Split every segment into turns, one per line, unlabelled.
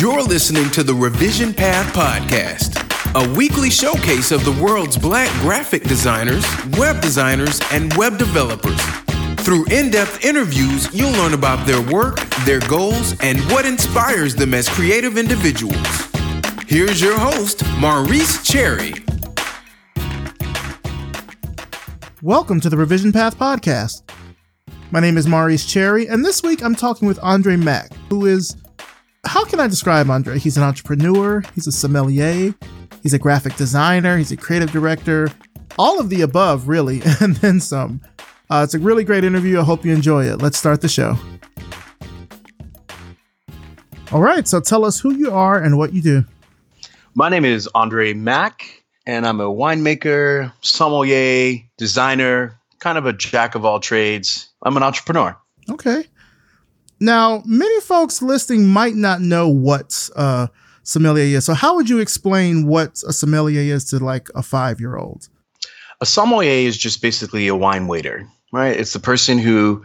You're listening to the Revision Path Podcast, a weekly showcase of the world's black graphic designers, web designers, and web developers. Through in depth interviews, you'll learn about their work, their goals, and what inspires them as creative individuals. Here's your host, Maurice Cherry.
Welcome to the Revision Path Podcast. My name is Maurice Cherry, and this week I'm talking with Andre Mack, who is how can I describe Andre? He's an entrepreneur, he's a sommelier, he's a graphic designer, he's a creative director, all of the above, really, and then some. Uh, it's a really great interview. I hope you enjoy it. Let's start the show. All right, so tell us who you are and what you do.
My name is Andre Mack, and I'm a winemaker, sommelier, designer, kind of a jack of all trades. I'm an entrepreneur.
Okay. Now, many folks listening might not know what uh, sommelier is. So, how would you explain what a sommelier is to like a five year old?
A sommelier is just basically a wine waiter, right? It's the person who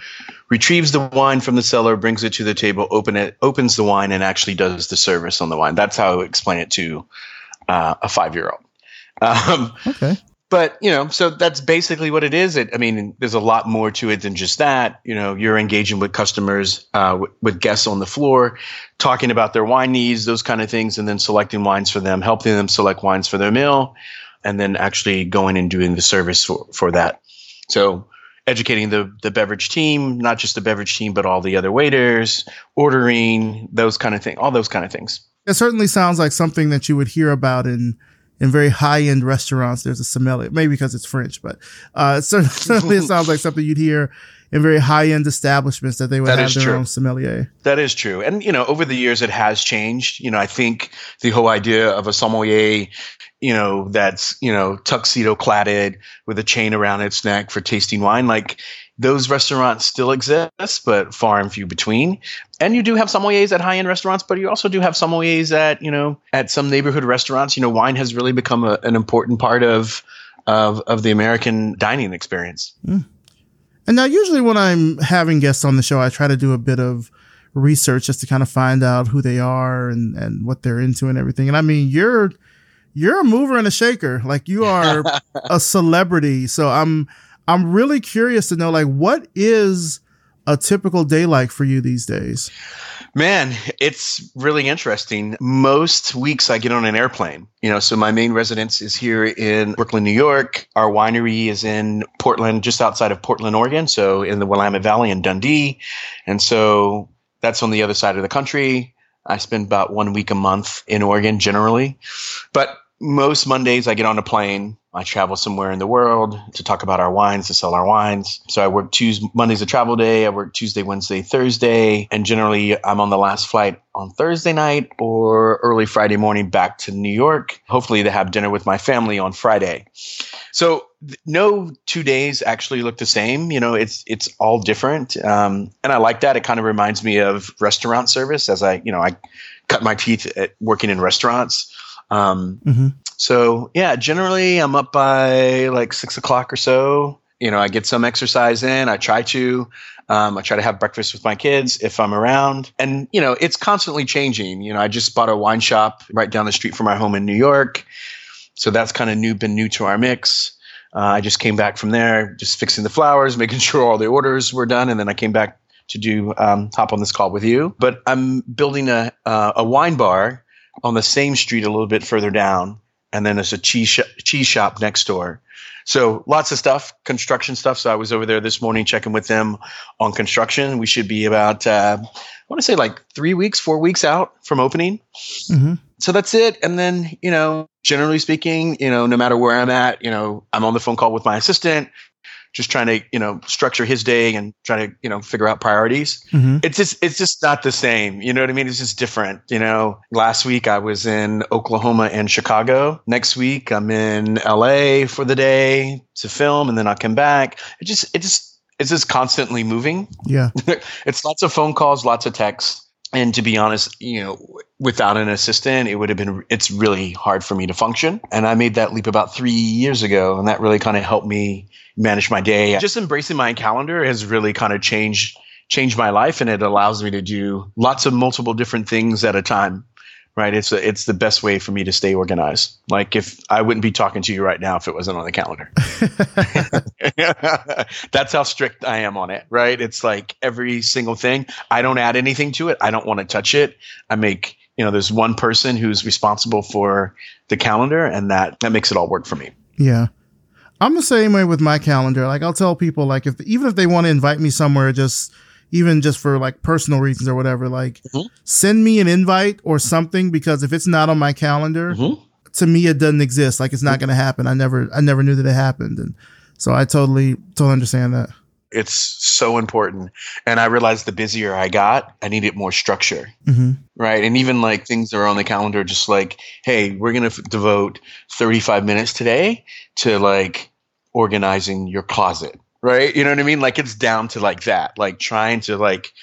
retrieves the wine from the cellar, brings it to the table, open it, opens the wine, and actually does the service on the wine. That's how I would explain it to uh, a five year old. Um,
okay
but you know so that's basically what it is. It, i mean there's a lot more to it than just that. You know you're engaging with customers uh, with, with, guests on the floor talking about their wine needs those kind of things and then selecting wines for them helping them select wines for their meal and then actually going and doing the service for, for that. So educating the, the beverage team not just the beverage team but all the other waiters ordering those kind of things all those kind of things.
It certainly sounds like something that you would hear about in in very high end restaurants, there's a sommelier, maybe because it's French, but uh, certainly it sounds like something you'd hear in very high end establishments that they would that have their true. own sommelier.
That is true. And, you know, over the years, it has changed. You know, I think the whole idea of a sommelier, you know, that's, you know, tuxedo cladded with a chain around its neck for tasting wine, like, those restaurants still exist, but far and few between. And you do have sommeliers at high end restaurants, but you also do have sommeliers at you know at some neighborhood restaurants. You know, wine has really become a, an important part of of of the American dining experience. Mm.
And now, usually when I'm having guests on the show, I try to do a bit of research just to kind of find out who they are and and what they're into and everything. And I mean, you're you're a mover and a shaker. Like you are a celebrity. So I'm I'm really curious to know, like, what is a typical day like for you these days?
Man, it's really interesting. Most weeks I get on an airplane, you know, so my main residence is here in Brooklyn, New York. Our winery is in Portland, just outside of Portland, Oregon. So in the Willamette Valley in Dundee. And so that's on the other side of the country. I spend about one week a month in Oregon generally. But most Mondays I get on a plane I travel somewhere in the world to talk about our wines, to sell our wines. So I work Tuesday, Monday's a travel day. I work Tuesday, Wednesday, Thursday. And generally, I'm on the last flight on Thursday night or early Friday morning back to New York, hopefully to have dinner with my family on Friday. So no two days actually look the same. You know, it's it's all different, um, and I like that. It kind of reminds me of restaurant service, as I you know I cut my teeth at working in restaurants. Um, mm-hmm. So yeah, generally I'm up by like six o'clock or so. You know, I get some exercise in. I try to. Um, I try to have breakfast with my kids if I'm around. And, you know, it's constantly changing. You know, I just bought a wine shop right down the street from our home in New York. So that's kind of new, been new to our mix. Uh, I just came back from there, just fixing the flowers, making sure all the orders were done. And then I came back to do um, hop on this call with you. But I'm building a, uh, a wine bar on the same street a little bit further down and then there's a cheese sh- cheese shop next door. So lots of stuff, construction stuff. So I was over there this morning checking with them on construction. We should be about uh, I want to say like three weeks, four weeks out from opening. Mm-hmm. So that's it. And then you know, generally speaking, you know, no matter where I'm at, you know, I'm on the phone call with my assistant just trying to you know structure his day and trying to you know figure out priorities. Mm-hmm. it's just it's just not the same. You know what i mean? It's just different you know? Last week i was in oklahoma and chicago. Next week i'm in la for the day to film and then i'll come back. It just it just it's just constantly moving.
Yeah.
It's lots of phone calls lots of texts and to be honest, you know, without an assistant, it would have been, it's really hard for me to function. And I made that leap about three years ago. And that really kind of helped me manage my day. Just embracing my calendar has really kind of changed, changed my life. And it allows me to do lots of multiple different things at a time. Right? It's a, it's the best way for me to stay organized. Like if I wouldn't be talking to you right now if it wasn't on the calendar. That's how strict I am on it, right? It's like every single thing. I don't add anything to it. I don't want to touch it. I make you know, there's one person who's responsible for the calendar, and that that makes it all work for me.
Yeah. I'm the same way with my calendar. Like I'll tell people like if even if they want to invite me somewhere just even just for like personal reasons or whatever, like mm-hmm. send me an invite or something because if it's not on my calendar, mm-hmm. to me it doesn't exist. Like it's not going to happen. I never I never knew that it happened. And so I totally totally understand that.
It's so important. And I realized the busier I got, I needed more structure. Mm-hmm. Right. And even like things that are on the calendar, just like, hey, we're going to f- devote 35 minutes today to like organizing your closet. Right. You know what I mean? Like it's down to like that, like trying to like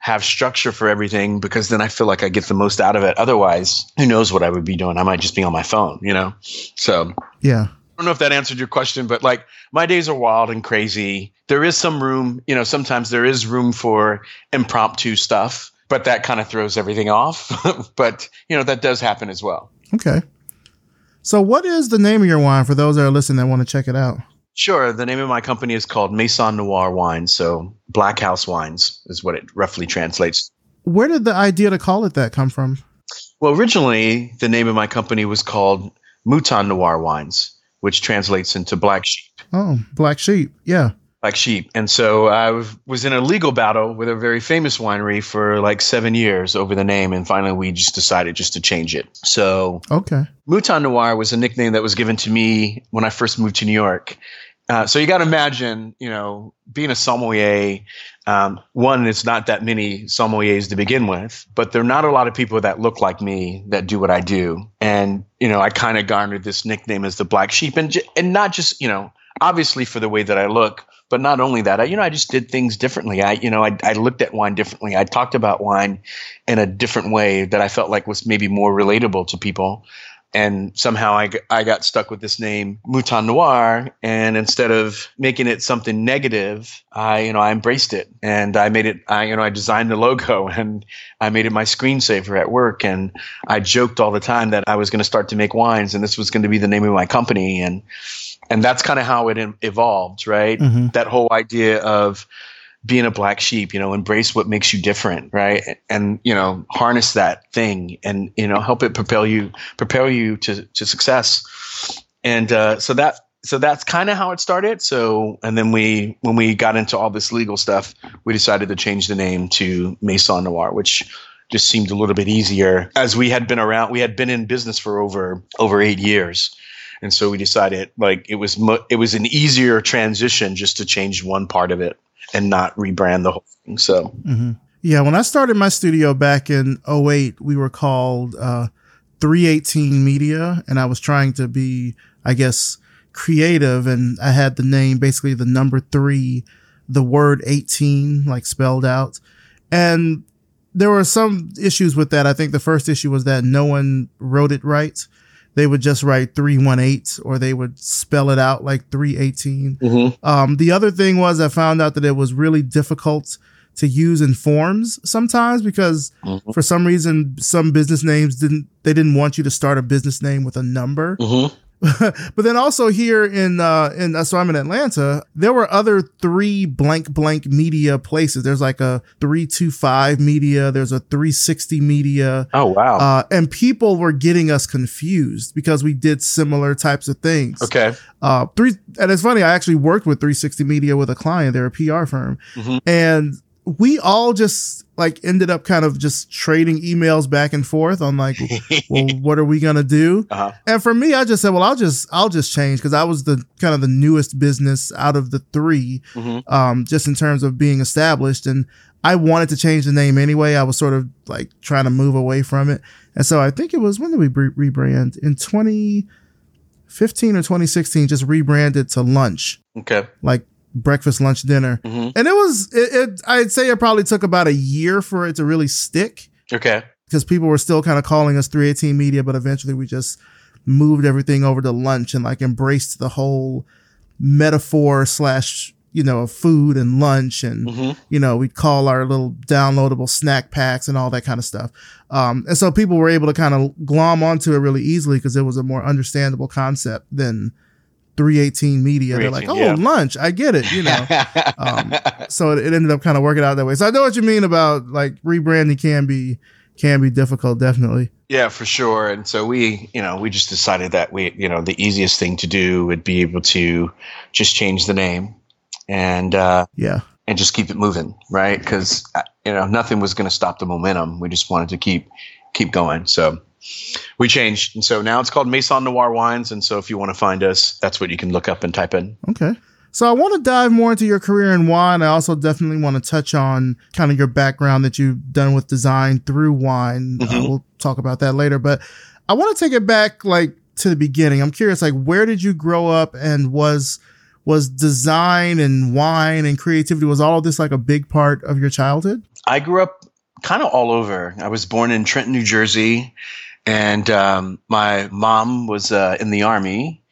have structure for everything because then I feel like I get the most out of it. Otherwise, who knows what I would be doing? I might just be on my phone, you know? So,
yeah I
don't know if that answered your question, but like my days are wild and crazy. There is some room, you know, sometimes there is room for impromptu stuff, but that kind of throws everything off. but, you know, that does happen as well.
Okay. So, what is the name of your wine for those that are listening that want to check it out?
Sure. The name of my company is called Maison Noir Wines. So, Black House Wines is what it roughly translates.
Where did the idea to call it that come from?
Well, originally, the name of my company was called Mouton Noir Wines which translates into black sheep.
Oh, black sheep. Yeah.
Black sheep. And so I was in a legal battle with a very famous winery for like seven years over the name. And finally, we just decided just to change it. So,
okay.
Mouton Noir was a nickname that was given to me when I first moved to New York. Uh, so you got to imagine, you know, being a sommelier. Um, one, it's not that many sommeliers to begin with, but there are not a lot of people that look like me that do what I do. And you know, I kind of garnered this nickname as the black sheep, and and not just you know, obviously for the way that I look, but not only that, I, you know, I just did things differently. I, you know, I, I looked at wine differently. I talked about wine in a different way that I felt like was maybe more relatable to people and somehow I, I got stuck with this name Mouton Noir, and instead of making it something negative, I you know I embraced it and I made it. I you know I designed the logo and I made it my screensaver at work, and I joked all the time that I was going to start to make wines, and this was going to be the name of my company, and and that's kind of how it evolved, right? Mm-hmm. That whole idea of being a black sheep, you know, embrace what makes you different, right? And, you know, harness that thing and, you know, help it propel you, propel you to, to success. And, uh, so that, so that's kind of how it started. So, and then we, when we got into all this legal stuff, we decided to change the name to Maison Noir, which just seemed a little bit easier as we had been around, we had been in business for over, over eight years. And so we decided like it was, it was an easier transition just to change one part of it and not rebrand the whole thing. So,
mm-hmm. yeah, when I started my studio back in 08, we were called uh, 318 Media, and I was trying to be, I guess, creative, and I had the name basically the number three, the word 18, like spelled out. And there were some issues with that. I think the first issue was that no one wrote it right they would just write 318 or they would spell it out like 318. Mm-hmm. Um, the other thing was I found out that it was really difficult to use in forms sometimes because mm-hmm. for some reason some business names didn't they didn't want you to start a business name with a number. Mm-hmm. but then also here in uh in uh, so I'm in Atlanta, there were other three blank blank media places. There's like a 325 media, there's a 360 media.
Oh wow.
Uh and people were getting us confused because we did similar types of things.
Okay.
Uh three and it's funny, I actually worked with 360 media with a client, they're a PR firm. Mm-hmm. And we all just like ended up kind of just trading emails back and forth on like, well, what are we gonna do? Uh-huh. And for me, I just said, well, I'll just I'll just change because I was the kind of the newest business out of the 3 mm-hmm. um, just in terms of being established, and I wanted to change the name anyway. I was sort of like trying to move away from it, and so I think it was when did we rebrand in 2015 or 2016? Just rebranded to Lunch.
Okay,
like breakfast, lunch, dinner. Mm-hmm. And it was, it, it, I'd say it probably took about a year for it to really stick.
Okay.
Because people were still kind of calling us 318 media, but eventually we just moved everything over to lunch and like embraced the whole metaphor slash you know, of food and lunch and,
Mm-hmm.
you know, we'd call our little downloadable snack packs and all that kind of stuff. Um, and so people were able to kind of glom onto it really easily because it was a more understandable concept than 318 media. They're like, oh,
yeah.
lunch. I get it, you know. um, so it, it ended up kind of working out that way. So I know what you mean about like rebranding can be, can be difficult. Definitely.
Yeah, for sure. And so we, you know, we just decided that we, you know, the easiest thing to do would be able to just change the name and uh,
Yeah.
and just keep it moving, right? Because you know nothing was going to stop the momentum. We just wanted to keep keep going. So we changed, and so now it's called Maison Noir Wines. And so if you want to find us, that's what you can look up and type in.
Okay. So I want to dive more into your career in wine. I also definitely want to touch on kind of your background that you've done with design through wine. Uh,
Mhm.
we'll talk about that later, but I want to take it back like to the beginning. I'm curious, like where did you grow up and was, was design and wine and creativity, was all of this like a big part of your childhood?
I grew up kind of all over. I was born in Trenton, New Jersey, and um, my mom was uh, in the army,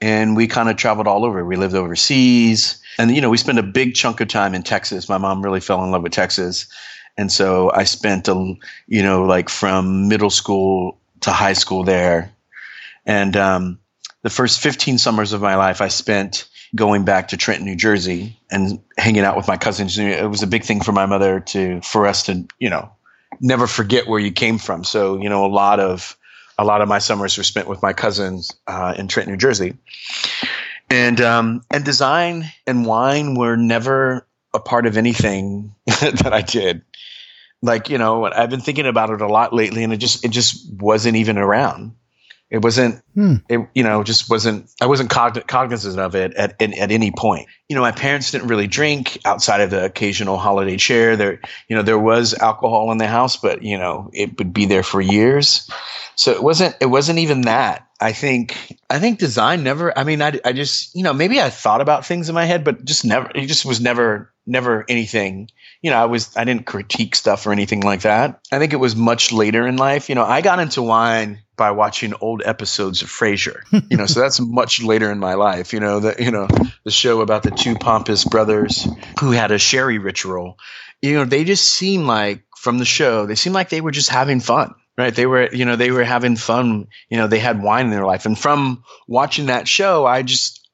and we kind of traveled all over. We lived overseas, and you know, we spent a big chunk of time in Texas. My mom really fell in love with Texas, and so I spent a, you know, like from middle school to high school there, and um, the first 15 summers of my life I spent going back to Trenton, New Jersey, and hanging out with my cousins. It was a big thing for my mother to for us to you know never forget where you came from. So you know a lot of a lot of my summers were spent with my cousins uh, in Trenton, New Jersey, and um, and design and wine were never a part of anything that I did. Like you know, I've been thinking about it a lot lately, and it just it just wasn't even around. It wasn't
Hmm.
it you know just wasn't i wasn't cogn- cognizant of it at, at at any point. You know my parents didn't really drink outside of the occasional holiday share there you know there was alcohol in the house but you know it would be there for years. So it wasn't it wasn't even that. I think i think design never i mean i, I just you know maybe i thought about things in my head but just never it just was never never anything you know i was i didn't critique stuff or anything like that i think it was much later in life you know i got into wine by watching old episodes of Frasier. You know, so that's much later in my life. You know, the you know the show about the two pompous brothers who had a sherry ritual. You know, they just seem like from the show, they seem like they were just having fun. Right? They were, you know, they were having fun. You know, they had wine in their life, and from watching that show, I just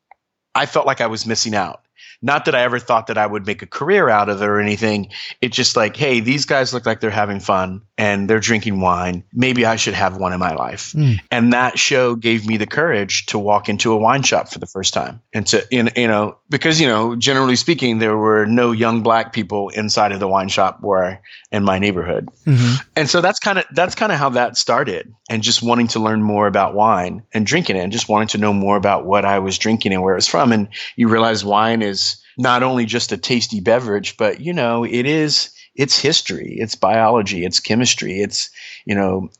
I felt like I was missing out. Not that I ever thought that I would make a career out of it or anything. It's just like, hey, these guys look like they're having fun and they're drinking wine. Maybe I should have one in my life.
Mm.
And that show gave me the courage to walk into a wine shop for the first time. And to, in, you know, because, you know, generally speaking, there were no young black people inside of the wine shop where in my neighborhood.
Mhm.
And so that's kind of that's kind of how that started, and just wanting to learn more about wine and drinking it, and just wanting to know more about what I was drinking and where it was from. And you realize wine is not only just a tasty beverage, but you know it is it's history, it's biology, it's chemistry, it's you know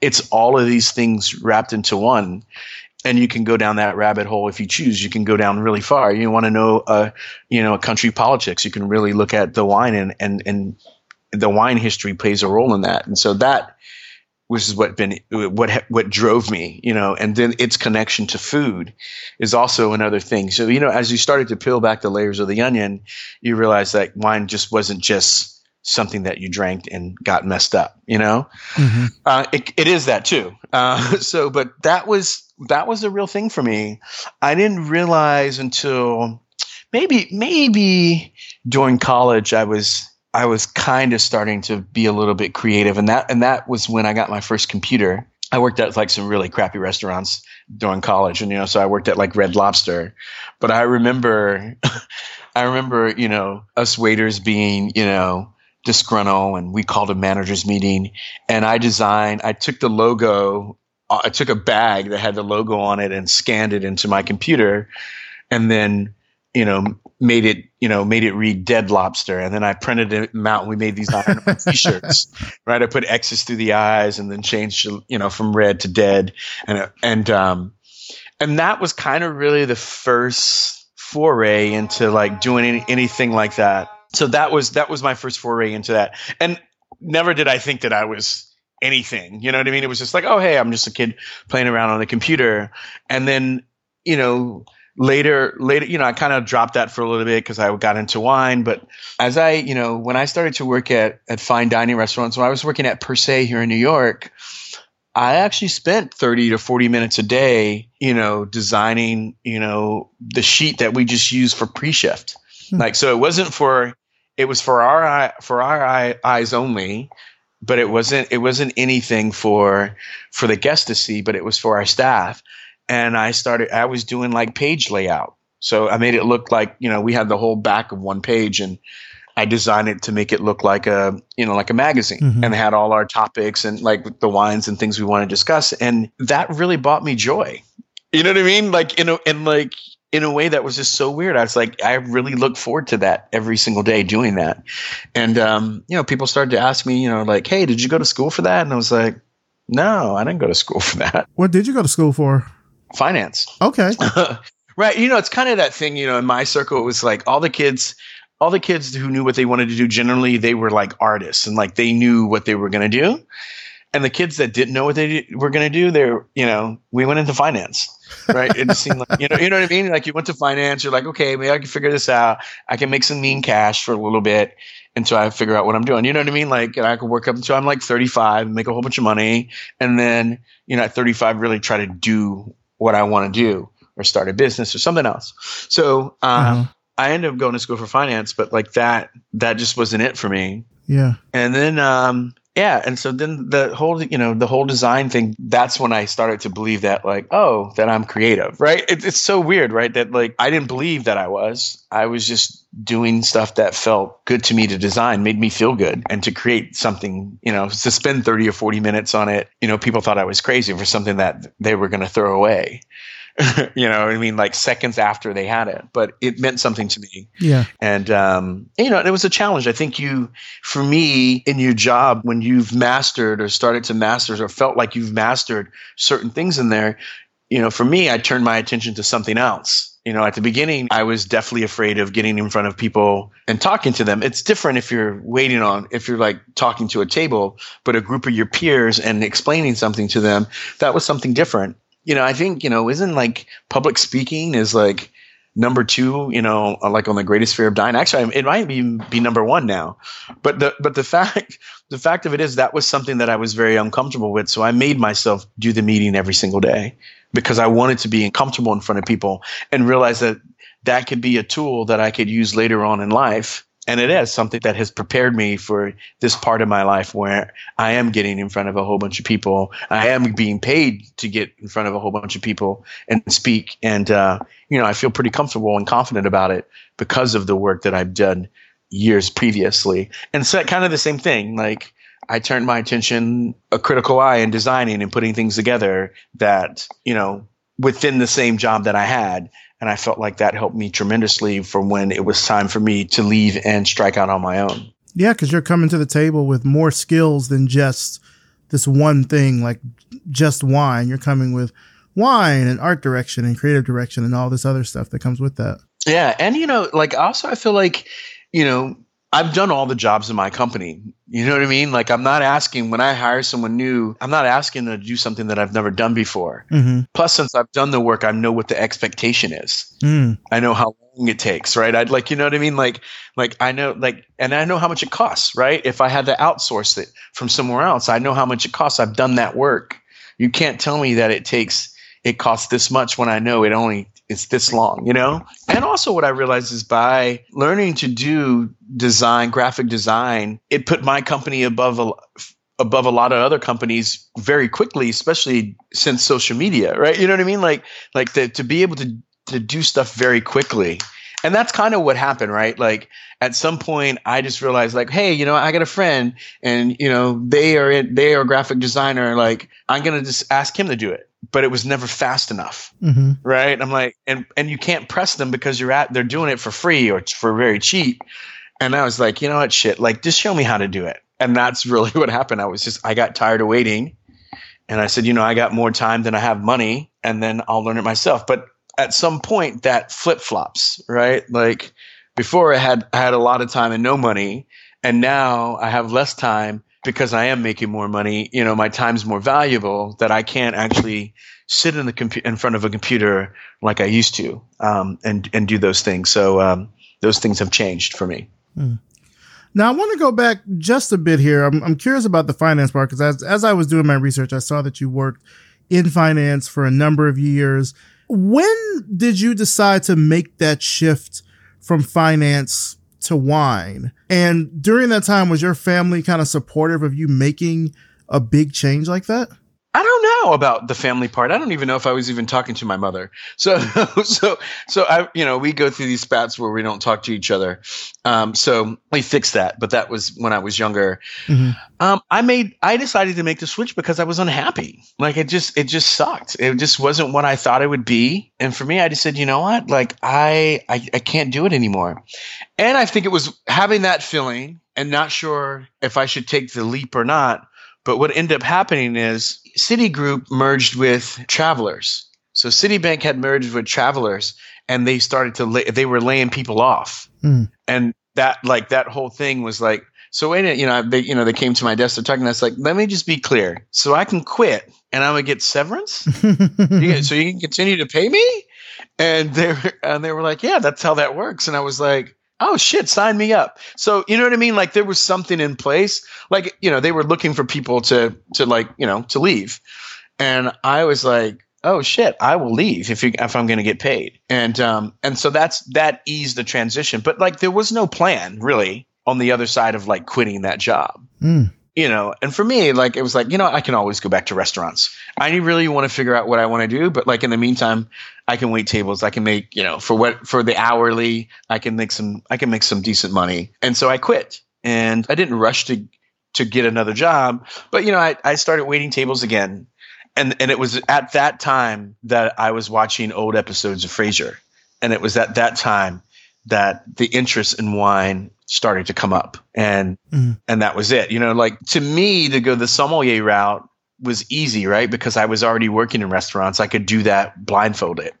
it's all of these things wrapped into one. And you can go down that rabbit hole if you choose. You can go down really far. You want to know, uh, you know, a country politics. You can really look at the wine and and and the wine history plays a role in that. And so that was what been what what drove me, you know, and then its connection to food is also another thing. So, you know, as you started to peel back the layers of the onion, you realize that wine just wasn't just something that you drank and got messed up, you know?
Mhm.
Uh, it, it is that too. Uh, so, but that was that was a real thing for me. I didn't realize until maybe maybe during college I was I was kind of starting to be a little bit creative, and that and that was when I got my first computer. I worked at like some really crappy restaurants during college, and you know, so I worked at like Red Lobster. But I remember, I remember, you know, us waiters being, you know, disgruntled, and we called a managers meeting, and I designed. I took the logo. uh, I took a bag that had the logo on it and scanned it into my computer, and then you know made it you know made it read dead lobster. And then i printed it out and we made these iron t-shirts right? I put x's through the eyes and then changed you know from red to dead. And and um and that was kind of really the first foray into like doing any, anything like that. So that was that was my first foray into that. And never did i think that i was anything. You know what i mean? It was just like oh hey i'm just a kid playing around on the computer. And then you know later later you know i kind of dropped that for a little bit because i got into wine but as i you know when i started to work at at fine dining restaurants when i was working at per se here in new york i actually spent 30 to 40 minutes a day you know designing you know the sheet that we just use for pre-shift hmm. like so it wasn't for it was for our eye for our eye, eyes only but it wasn't it wasn't anything for for the guests to see but it was for our staff and I started, I was doing like page layout. So I made it look like, you know, we had the whole back of one page and I designed it to make it look like a, you know, like a magazine mm-hmm. and had all our topics and like the wines and things we want to discuss. And that really brought me joy. You know what I mean? Like, in a, and like, in a way that was just so weird. I was like, I really look forward to that every single day doing that. And, um, you know, people started to ask me, you know, like, Hey, did you go to school for that? And I was like, no, I didn't go to school for that.
What did you go to school for?
Finance.
Okay.
right. You know, it's kind of that thing, you know, in my circle, it was like all the kids, all the kids who knew what they wanted to do, generally, they were like artists and like they knew what they were going to do. And the kids that didn't know what they were going to do, they're, you know, we went into finance, right? It seemed like, you know, you know what I mean? Like you went to finance, you're like, okay, maybe I can figure this out. I can make some mean cash for a little bit until I figure out what I'm doing. You know what I mean? Like, I could work up until I'm like 35, and make a whole bunch of money, and then, you know, at 35, really try to do what I want to do or start a business or something else. So uh, uh-huh. I ended up going to school for finance, but like that, that just wasn't it for me.
Yeah.
And then, um, yeah, and so then the whole, you know, the whole design thing. That's when I started to believe that, like, oh, that I'm creative, right? It, it's so weird, right? That like I didn't believe that I was. I was just doing stuff that felt good to me to design, made me feel good, and to create something. You know, to spend thirty or forty minutes on it. You know, people thought I was crazy for something that they were going to throw away. you know, I mean, like seconds after they had it, but it meant something to me.
Yeah.
And, um, you know, it was a challenge. I think you, for me, in your job, when you've mastered or started to master or felt like you've mastered certain things in there, you know, for me, I turned my attention to something else. You know, at the beginning, I was definitely afraid of getting in front of people and talking to them. It's different if you're waiting on, if you're like talking to a table, but a group of your peers and explaining something to them, that was something different you know, I think, you know, isn't like public speaking is like number two, you know, uh, like on the greatest fear of dying. Actually, it might be be number one now. But the but the fact the fact of it is that was something that I was very uncomfortable with. So I made myself do the meeting every single day because I wanted to be comfortable in front of people and realize that that could be a tool that I could use later on in life and it is something that has prepared me for this part of my life where I am getting in front of a whole bunch of people. I am being paid to get in front of a whole bunch of people and speak. And, uh, you know, I feel pretty comfortable and confident about it because of the work that I've done years previously. And so kind of the same thing, like I turned my attention, a critical eye in designing and putting things together that, you know, within the same job that I had and I felt like that helped me tremendously for when it was time for me to leave and strike out on my own.
Yeah, because you're coming to the table with more skills than just this one thing, like just wine. You're coming with wine and art direction and creative direction and all this other stuff that comes with that.
Yeah. And, you know, like also, I feel like, you know, I've done all the jobs in my company. You know what I mean? Like I'm not asking when I hire someone new, I'm not asking them to do something that I've never done before. Mm-hmm. Plus, since I've done the work, I know what the expectation is. Mm. I know how long it takes, right? I'd like, you know what I mean? Like, like I know, like, and I know how much it costs, right? If I had to outsource it from somewhere else, I know how much it costs. I've done that work. You can't tell me that it takes, it costs this much when I know it only it's this long, you know? And also what I realized is by learning to do design, graphic design, it put my company above a above a lot of other companies very quickly, especially since social media, right? You know what I mean? Like like the, to be able to to do stuff very quickly. And that's kind of what happened, right? Like at some point I just realized like, hey, you know, I got a friend and you know, they are in, they are a graphic designer, like I'm going to just ask him to do it but it was never fast enough. Mm-hmm. Right. I'm like, and, and you can't press them because you're at, they're doing it for free or for very cheap. And I was like, you know what, shit, like just show me how to do it. And that's really what happened. I was just, I got tired of waiting. And I said, you know, I got more time than I have money and then I'll learn it myself. But at some point that flip flops, right? Like before I had, I had a lot of time and no money. And now I have less time because I am making more money, you know, my time's more valuable that I can't actually sit in the compu- in front of a computer like I used to um, and and do those things. So um, those things have changed for me.
Mm. Now I want to go back just a bit here. I'm, I'm curious about the finance part because as as I was doing my research, I saw that you worked in finance for a number of years. When did you decide to make that shift from finance to wine? And during that time, was your family kind of supportive of you making a big change like that?
I don't know about the family part. I don't even know if I was even talking to my mother. So, so, so I, you know, we go through these spats where we don't talk to each other. Um, so we fixed that, but that was when I was younger. Mm-hmm. Um, I made, I decided to make the switch because I was unhappy. Like it just, it just sucked. It just wasn't what I thought it would be. And for me, I just said, you know what? Like I, I, I can't do it anymore. And I think it was having that feeling and not sure if I should take the leap or not. But what ended up happening is Citigroup merged with Travelers. So Citibank had merged with Travelers, and they started to lay, they were laying people off, mm. and that like that whole thing was like so. Wait, you know they you know they came to my desk, they're talking. That's like let me just be clear, so I can quit and I'm gonna get severance, you so you can continue to pay me. And they and they were like, yeah, that's how that works. And I was like, oh shit, sign me up. So you know what I mean? Like there was something in place. Like, you know, they were looking for people to to like, you know, to leave. And I was like, oh shit, I will leave if you if I'm gonna get paid. And um and so that's that eased the transition. But like there was no plan really on the other side of like quitting that job. Mm you know and for me like it was like you know i can always go back to restaurants i really want to figure out what i want to do but like in the meantime i can wait tables. I can make you know for what for the hourly i can make some i can make some decent money. And so i quit. And i didn't rush to to get another job. But you know i, I started waiting tables again. And and it was at that time that i was watching old episodes of frasier. And it was at that time that the interest in wine started to come up. And mm. and that was it. You know like to me to go the sommelier route was easy right because i was already working in restaurants i could do that blindfolded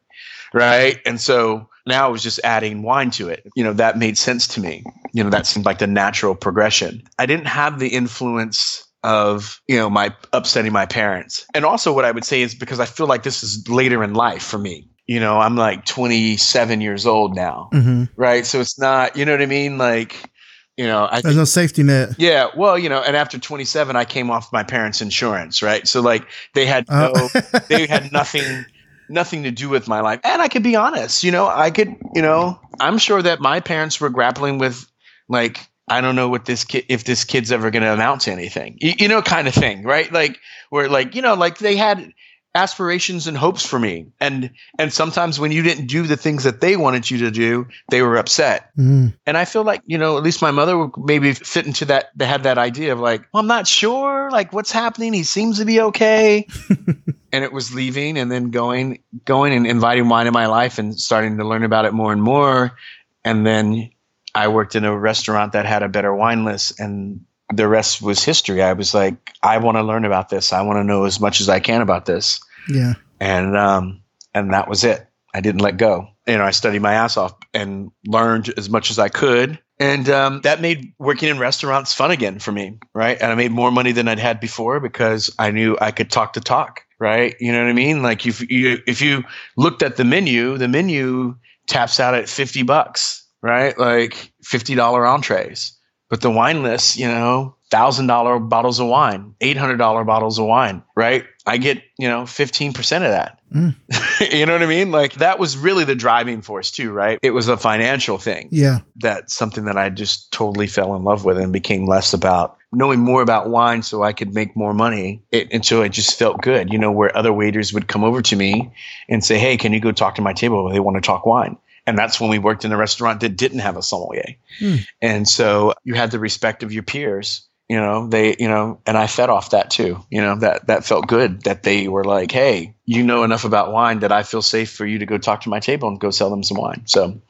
right and so now I was just adding wine to it. You know, that made sense to me. You know, that seemed like the natural progression. I didn't have the influence of, you know, my upsetting my parents. And also what I would say is because I feel like this is later in life for me you know, I'm like 27 years old now, mm-hmm. right? So it's not, you know what I mean? Like, you know, I
there's no safety net.
Yeah, well, you know, and after 27, I came off my parents' insurance, right? So like they had no, oh. they had nothing, nothing to do with my life. And I could be honest, you know, I could, you know, I'm sure that my parents were grappling with like I don't know what this kid if this kid's ever going to amount to anything, you, you know, kind of thing, right? Like where like you know, like they had aspirations and hopes for me. And and sometimes when you didn't do the things that they wanted you to do they were upset. Mm. and i feel like you know at least my mother would maybe fit into that they had that idea of like well i'm not sure like what's happening. He seems to be okay. And it was leaving and then going going and inviting wine in my life and starting to learn about it more and more. And then i worked in a restaurant that had a better wine list and the rest was history. I was like, I want to learn about this. I want to know as much as I can about this.
Yeah.
And um and that was it. I didn't let go. You know, I studied my ass off and learned as much as I could. And um, that made working in restaurants fun again for me, right? And I made more money than I'd had before because I knew I could talk to talk, right? You know what I mean? Like if you if you looked at the menu, the menu taps out at fifty bucks, right? Like fifty dollar entrees but the wine list, you know, thousand dollar bottles of wine, eight hundred dollar bottles of wine, right? I get, you know, fifteen percent of that. Mm. you know what I mean? Like that was really the driving force too, right? It was a financial thing.
Yeah.
That's something that I just totally fell in love with and became less about knowing more about wine so I could make more money it, so it just felt good, you know, where other waiters would come over to me and say, Hey, can you go talk to my table? They want to talk wine. And that's when we worked in a restaurant that didn't have a sommelier. Hmm. And so you had the respect of your peers. You know, they, you know, and I fed off that too. You know, that that felt good that they were like, "Hey, you know enough about wine that I feel safe for you to go talk to my table and go sell them some wine." So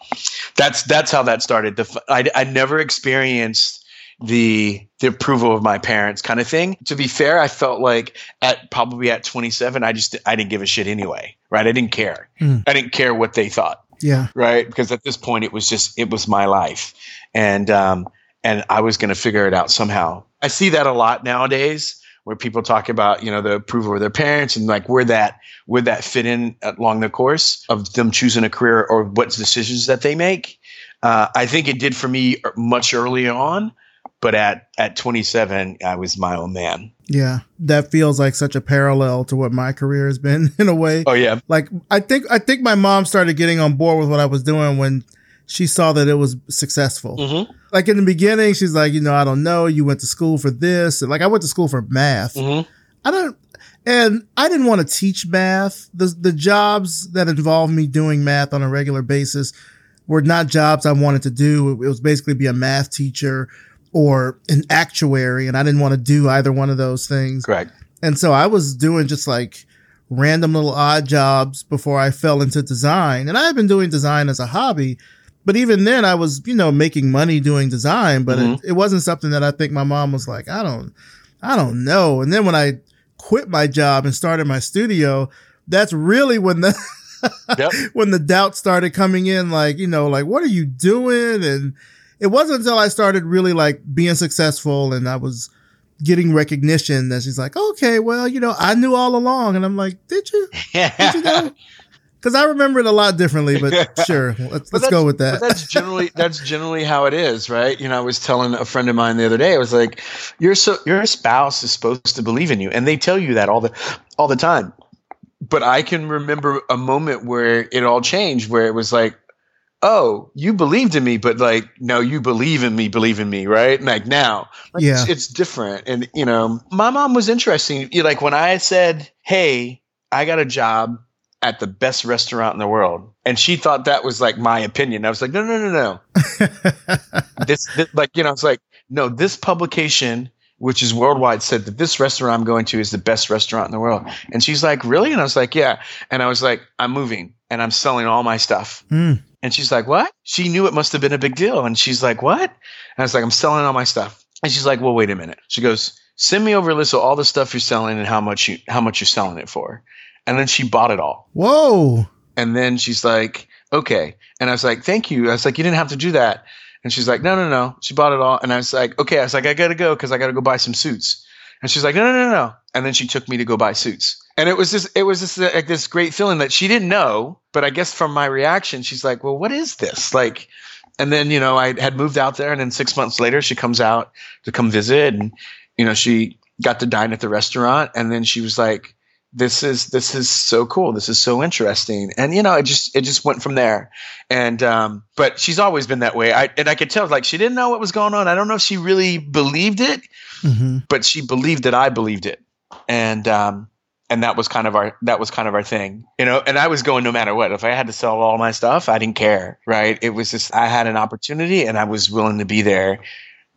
that's that's how that started. The I I never experienced the the approval of my parents kind of thing. To be fair, I felt like at probably at 27, I just I didn't give a shit anyway, right? I didn't care. Mm. I didn't care what they thought.
Yeah.
Right. Because at this point, it was just, it was my life. And, um, and I was going to figure it out somehow. I see that a lot nowadays where people talk about, you know, the approval of their parents and like where that where that fit in along the course of them choosing a career or what decisions that they make. Uh, I think it did for me much early on, but at at 27, I was my own man.
Yeah, that feels like such a parallel to what my career has been in a way.
Oh yeah,
like I think I think my mom started getting on board with what I was doing when she saw that it was successful.
Mm-hmm.
Like in the beginning, she's like, you know, I don't know. You went to school for this. And like I went to school for math.
Mm-hmm.
I don't, and I didn't want to teach math. The the jobs that involved me doing math on a regular basis were not jobs I wanted to do. It was basically be a math teacher or an actuary, and I didn't want to do either one of those things.
Correct.
And so I was doing just like random little odd jobs before I fell into design. And I had been doing design as a hobby, but even then I was, you know, making money doing design, but
Mhm.
it, it wasn't something that I think my mom was like, I don't, I don't know. And then when I quit my job and started my studio, that's really when the,
Yep.
when the doubt started coming in, like, you know, like, what are you doing? And it wasn't until I started really like being successful and I was getting recognition that she's like, okay, well, you know, I knew all along. And I'm like, did you? Did you know? Cause I remember it a lot differently, but sure, let's,
But
let's go with that.
But that's generally that's generally how it is, right? You know, I was telling a friend of mine the other day, I was like, "Your so your spouse is supposed to believe in you," and they tell you that all the all the time. But I can remember a moment where it all changed, where it was like, "Oh, you believed in me, but like, no, you believe in me, believe in me, right?" Like now, like,
Yeah.
it's, it's different. And you know, my mom was interesting. You Like when I said, "Hey, I got a job." At the best restaurant in the world, and she thought that was like my opinion. I was like, no, no, no, no this, this like you know it's like no this publication which is worldwide said that this restaurant i'm going to is the best restaurant in the world and she's like really and i was like yeah and i was like i'm moving and i'm selling all my stuff
Mm.
And she's like what she knew it must have been a big deal and she's like what and i was like i'm selling all my stuff and she's like well wait a minute she goes send me over a list of all the stuff you're selling and how much you how much you're selling it for and then she bought it all
Whoa.
and then she's like, okay. And I was like, thank you. I was like, you didn't have to do that. And she's like, no, no, no. She bought it all. And I was like, okay. I was like, I got to go because I got to go buy some suits. And she's like, no, no, no, no. And then she took me to go buy suits. And it was just, it was just like this great feeling that she didn't know. But I guess from my reaction, she's like, well, what is this? Like, and then, you know, I had moved out there. And then six months later, she comes out to come visit. And, you know, she got to dine at the restaurant. And then she was like, this is this is so cool this is so interesting and you know it just it just went from there and um but she's always been that way i and i could tell like she didn't know what was going on i don't know if she really believed it
hmm
but she believed that i believed it and um and that was kind of our that was kind of our thing you know and i was going no matter what if i had to sell all my stuff i didn't care right it was just i had an opportunity and i was willing to be there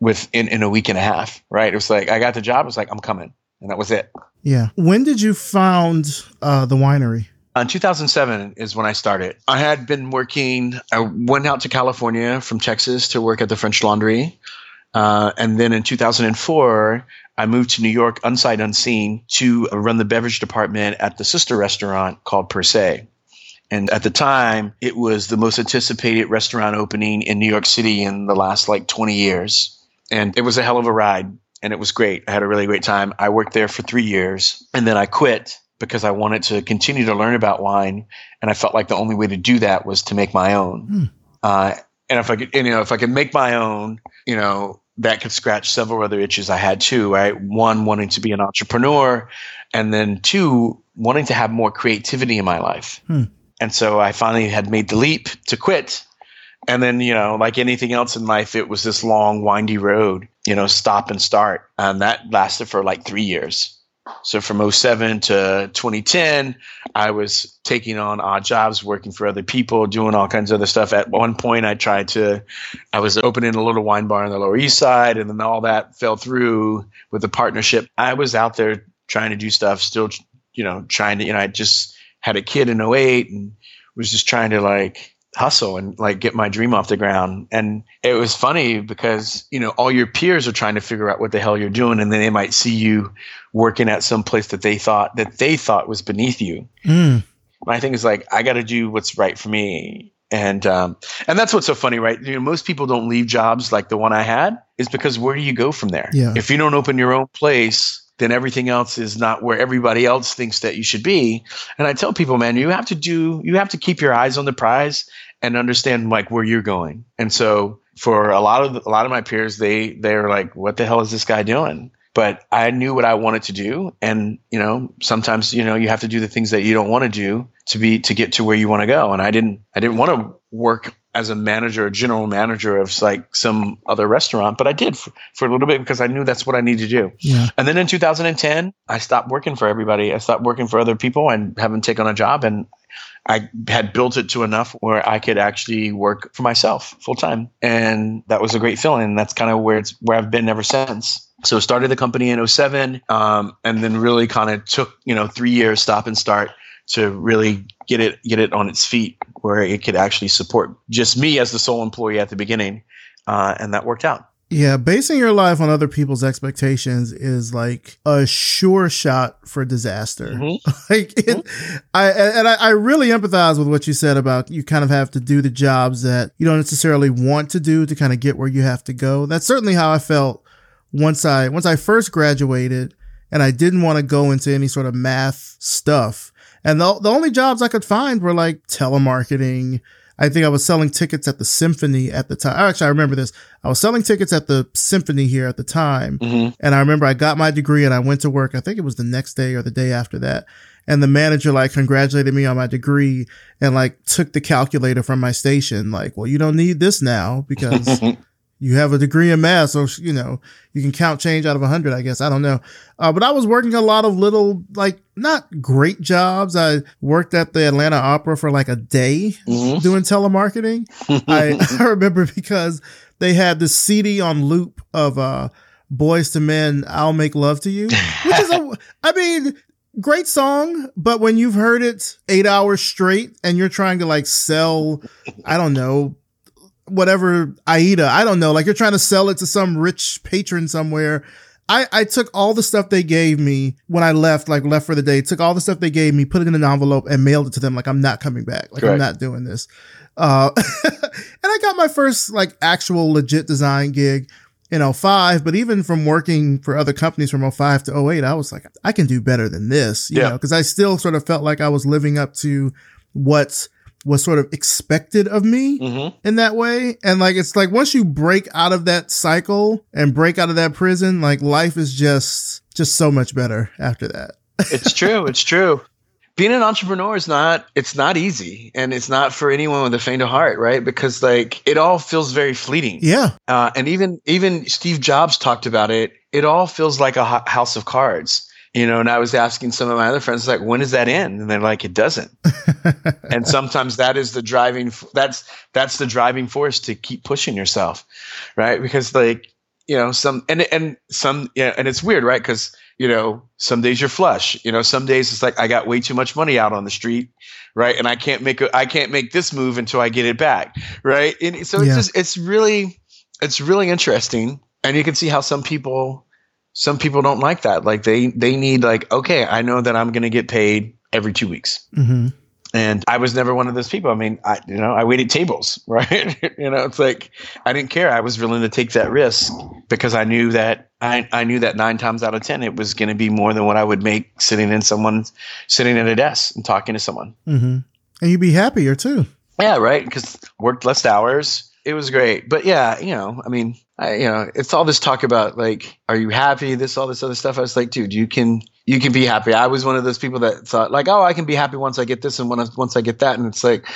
with in, in a week and a half right it was like i got the job it was like i'm coming and that was it
Yeah. When did you found uh, the winery?
Uh, 2007 is when I started. I had been working, I went out to California from Texas to work at the French Laundry. Uh, and then in 2004, I moved to New York, unsight unseen, to run the beverage department at the sister restaurant called Per Se. And at the time, it was the most anticipated restaurant opening in New York City in the last like 20 years. And it was a hell of a ride. And it was great. I had a really great time. I worked there for three years and then I quit because I wanted to continue to learn about wine. And I felt like the only way to do that was to make my own.
Hmm.
Uh, and if I could, you know, if I could make my own, you know, that could scratch several other itches I had too, right? One, wanting to be an entrepreneur, and then two, wanting to have more creativity in my life.
Hmm.
And so I finally had made the leap to quit. And then, you know, like anything else in life, it was this long, windy road, you know, stop and start. And that lasted for like three years. So from 07 to 2010, I was taking on odd jobs, working for other people, doing all kinds of other stuff. At one point, I tried to, I was opening a little wine bar on the Lower East Side, and then all that fell through with the partnership. I was out there trying to do stuff, still, you know, trying to, you know, I just had a kid in 08 and was just trying to like hustle and like get my dream off the ground. And it was funny because, you know, all your peers are trying to figure out what the hell you're doing. And then they might see you working at some place that they thought that they thought was beneath you.
Mm.
My thing is like, I got to do what's right for me. And um, and that's what's so funny, right? You know, most people don't leave jobs like the one I had, is because where do you go from there?
Yeah.
If you don't open your own place, then everything else is not where everybody else thinks that you should be. And I tell people, man, you have to do, you have to keep your eyes on the prize and understand like where you're going. And so for a lot of a lot of my peers, they they're like, what the hell is this guy doing? But I knew what I wanted to do, and you know, sometimes you know you have to do the things that you don't want to do to be to get to where you want to go. And I didn't I didn't want to work as a manager, a general manager of like some other restaurant, but I did for, for a little bit because I knew that's what I needed to do.
Yeah.
And then in 2010, I stopped working for everybody. I stopped working for other people and haven't taken on a job. And I had built it to enough where I could actually work for myself full time. And that was a great feeling. And that's kind of where it's where I've been ever since. So started the company in 07 um, and then really kind of took, you know, three years stop and start to really get it get it on its feet where it could actually support just me as the sole employee at the beginning. Uh, and that worked out.
Yeah, basing your life on other people's expectations is like a sure shot for disaster.
Mhm.
like it, I and I, I really empathize with what you said about you kind of have to do the jobs that you don't necessarily want to do to kind of get where you have to go. That's certainly how I felt once I once I first graduated and I didn't want to go into any sort of math stuff. And the the only jobs I could find were like telemarketing. I think I was selling tickets at the symphony at the time. Actually, I remember this. I was selling tickets at the symphony here at the time.
Mhm.
And I remember I got my degree and I went to work. I think it was the next day or the day after that. And the manager like congratulated me on my degree and like took the calculator from my station. Like, well, you don't need this now because you have a degree in math. So, you know, you can count change out of a hundred, I guess. I don't know. Uh, but I was working a lot of little, like, not great jobs. I worked at the Atlanta Opera for like a day
Mhm.
doing telemarketing. I, I remember because they had this CD on loop of uh Boyz II Men, I'll Make Love to You, which is a, I mean, great song, but when you've heard it eight hours straight and you're trying to like sell, I don't know, whatever Aida, I don't know, like you're trying to sell it to some rich patron somewhere. I, I took all the stuff they gave me when I left, like left for the day, took all the stuff they gave me, put it in an envelope and mailed it to them. Like I'm not coming back. Like I'm not doing this. Uh, and I got my first like actual legit design gig in 05, but even from working for other companies from 05 to 08, I was like, I can do better than this, you
Yeah.
know, cause I still sort of felt like I was living up to what was sort of expected of me
Mhm.
in that way. And like, it's like once you break out of that cycle and break out of that prison, like life is just, just so much better after that.
it's true. It's true. Being an entrepreneur is not it's not easy and it's not for anyone with a faint of heart, right? Because like it all feels very fleeting.
Yeah.
Uh, and even even Steve Jobs talked about it. It all feels like a ho- house of cards, you know. And I was asking some of my other friends, like, when does that end? And they're like, it doesn't. and sometimes that is the driving, that's, that's the driving force to keep pushing yourself, right? Because like you know some and and some yeah, and it's weird, right? Because you know some days you're flush. You know some days it's like I got way too much money out on the street, right? And I can't make a, I can't make this move until I get it back, right? And so it's
Yeah.
just it's really it's really interesting, and you can see how some people some people don't like that. Like they they need like okay, I know that I'm going to get paid every two weeks.
hmm
And I was never one of those people. I mean, I you know, I waited tables, right? you know, it's like I didn't care. I was willing to take that risk because I knew that I, I knew that nine times out of ten it was going to be more than what I would make sitting in someone sitting at a desk and talking to someone.
hmm And you'd be happier too.
Yeah, right. Because worked less hours. It was great. But yeah, you know, I mean, I, you know, it's all this talk about like, are you happy? This, all this other stuff. I was like, dude, you can, you can be happy. I was one of those people that thought like, oh, I can be happy once I get this and when I, once I get that. And it's like,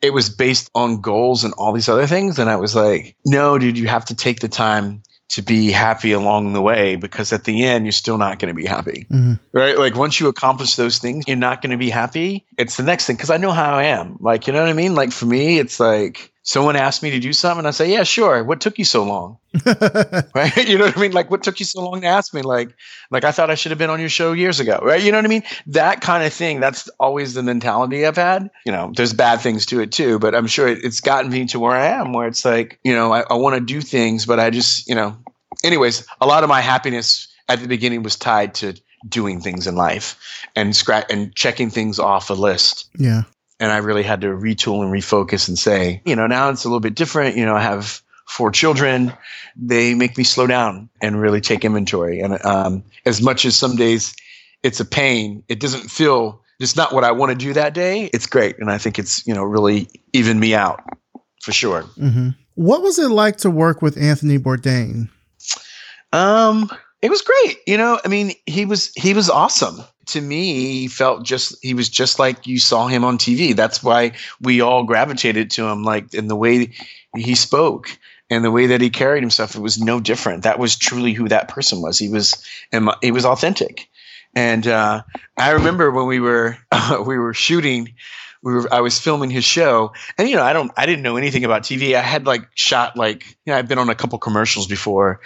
it was based on goals and all these other things. And I was like, no, dude, you have to take the time to be happy along the way because at the end, you're still not going to be happy
hmm
right? Like once you accomplish those things, you're not going to be happy. It's the next thing because I know how I am. Like, you know what I mean? Like for me, it's like someone asked me to do something, and I say, "Yeah, sure." What took you so long? Right? you know what I mean? Like, what took you so long to ask me? Like, like I thought I should have been on your show years ago, right? You know what I mean? That kind of thing. That's always the mentality I've had. You know, there's bad things to it too, but I'm sure it, it's gotten me to where I am, where it's like, you know, I, I want to do things, but I just, you know, anyways, a lot of my happiness at the beginning was tied to doing things in life and scratch and checking things off a list.
yeah.
And I really had to retool and refocus and say, you know, now it's a little bit different. You know, I have four children. They make me slow down and really take inventory. And um, as much as some days it's a pain, it doesn't feel it's not what I want to do that day. It's great, and I think it's you know really even me out for sure.
Mm-hmm. What was it like to work with Anthony Bourdain?
Um, it was great. You know, I mean, he was he was awesome. To me, he felt just he was just like you saw him on TV. That's why we all gravitated to him. Like in the way he spoke and the way that he carried himself, it was no different. That was truly who that person was. He was he was authentic. And uh, I remember when we were uh, we were shooting we were I was filming his show, and you know I don't I didn't know anything about TV. I had like shot like you know I've been on a couple commercials before,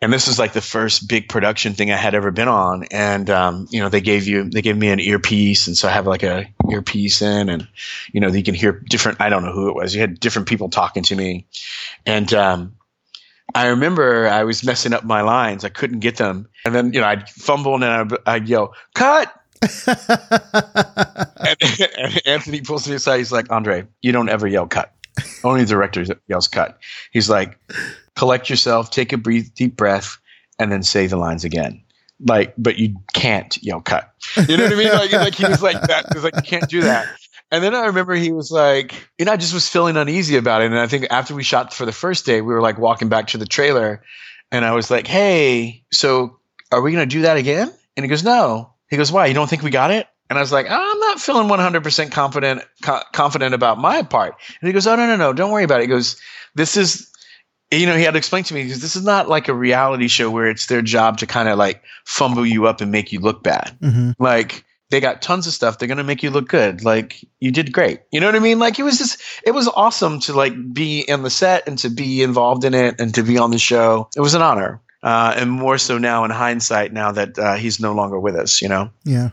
and this was like the first big production thing I had ever been on. And um, you know they gave you they gave me an earpiece, and so I have like a earpiece in, and you know you can hear different. I don't know who it was. You had different people talking to me, and um, I remember I was messing up my lines. I couldn't get them. And then, you know, I'd fumble and I'd, I'd yell, cut. And, and, Anthony pulls me aside. He's like, Andre, you don't ever yell cut. Only the director yells cut. He's like, collect yourself, take a breathe, deep breath, and then say the lines again. Like, but you can't yell cut. You know what I mean? Like, like he was like that. He's like, you can't do that. And then I remember he was like, you know, I just was feeling uneasy about it. And I think after we shot for the first day, we were like walking back to the trailer, and I was like, hey, so are we going to do that again? And he goes, no. He goes, why? You don't think we got it? And I was like, I'm not feeling 100% confident co- confident about my part. And he goes, oh, no, no, no, don't worry about it. He goes, this is, you know, he had to explain to me, because this is not like a reality show where it's their job to kind of like fumble you up and make you look bad. Mm-hmm. Like, they got tons of stuff. They're going to make you look good. Like you did great. You know what I mean? Like it was just, it was awesome to like be in the set and to be involved in it and to be on the show. It was an honor. Uh, and more so now in hindsight, now that uh, he's no longer with us, you know?
Yeah.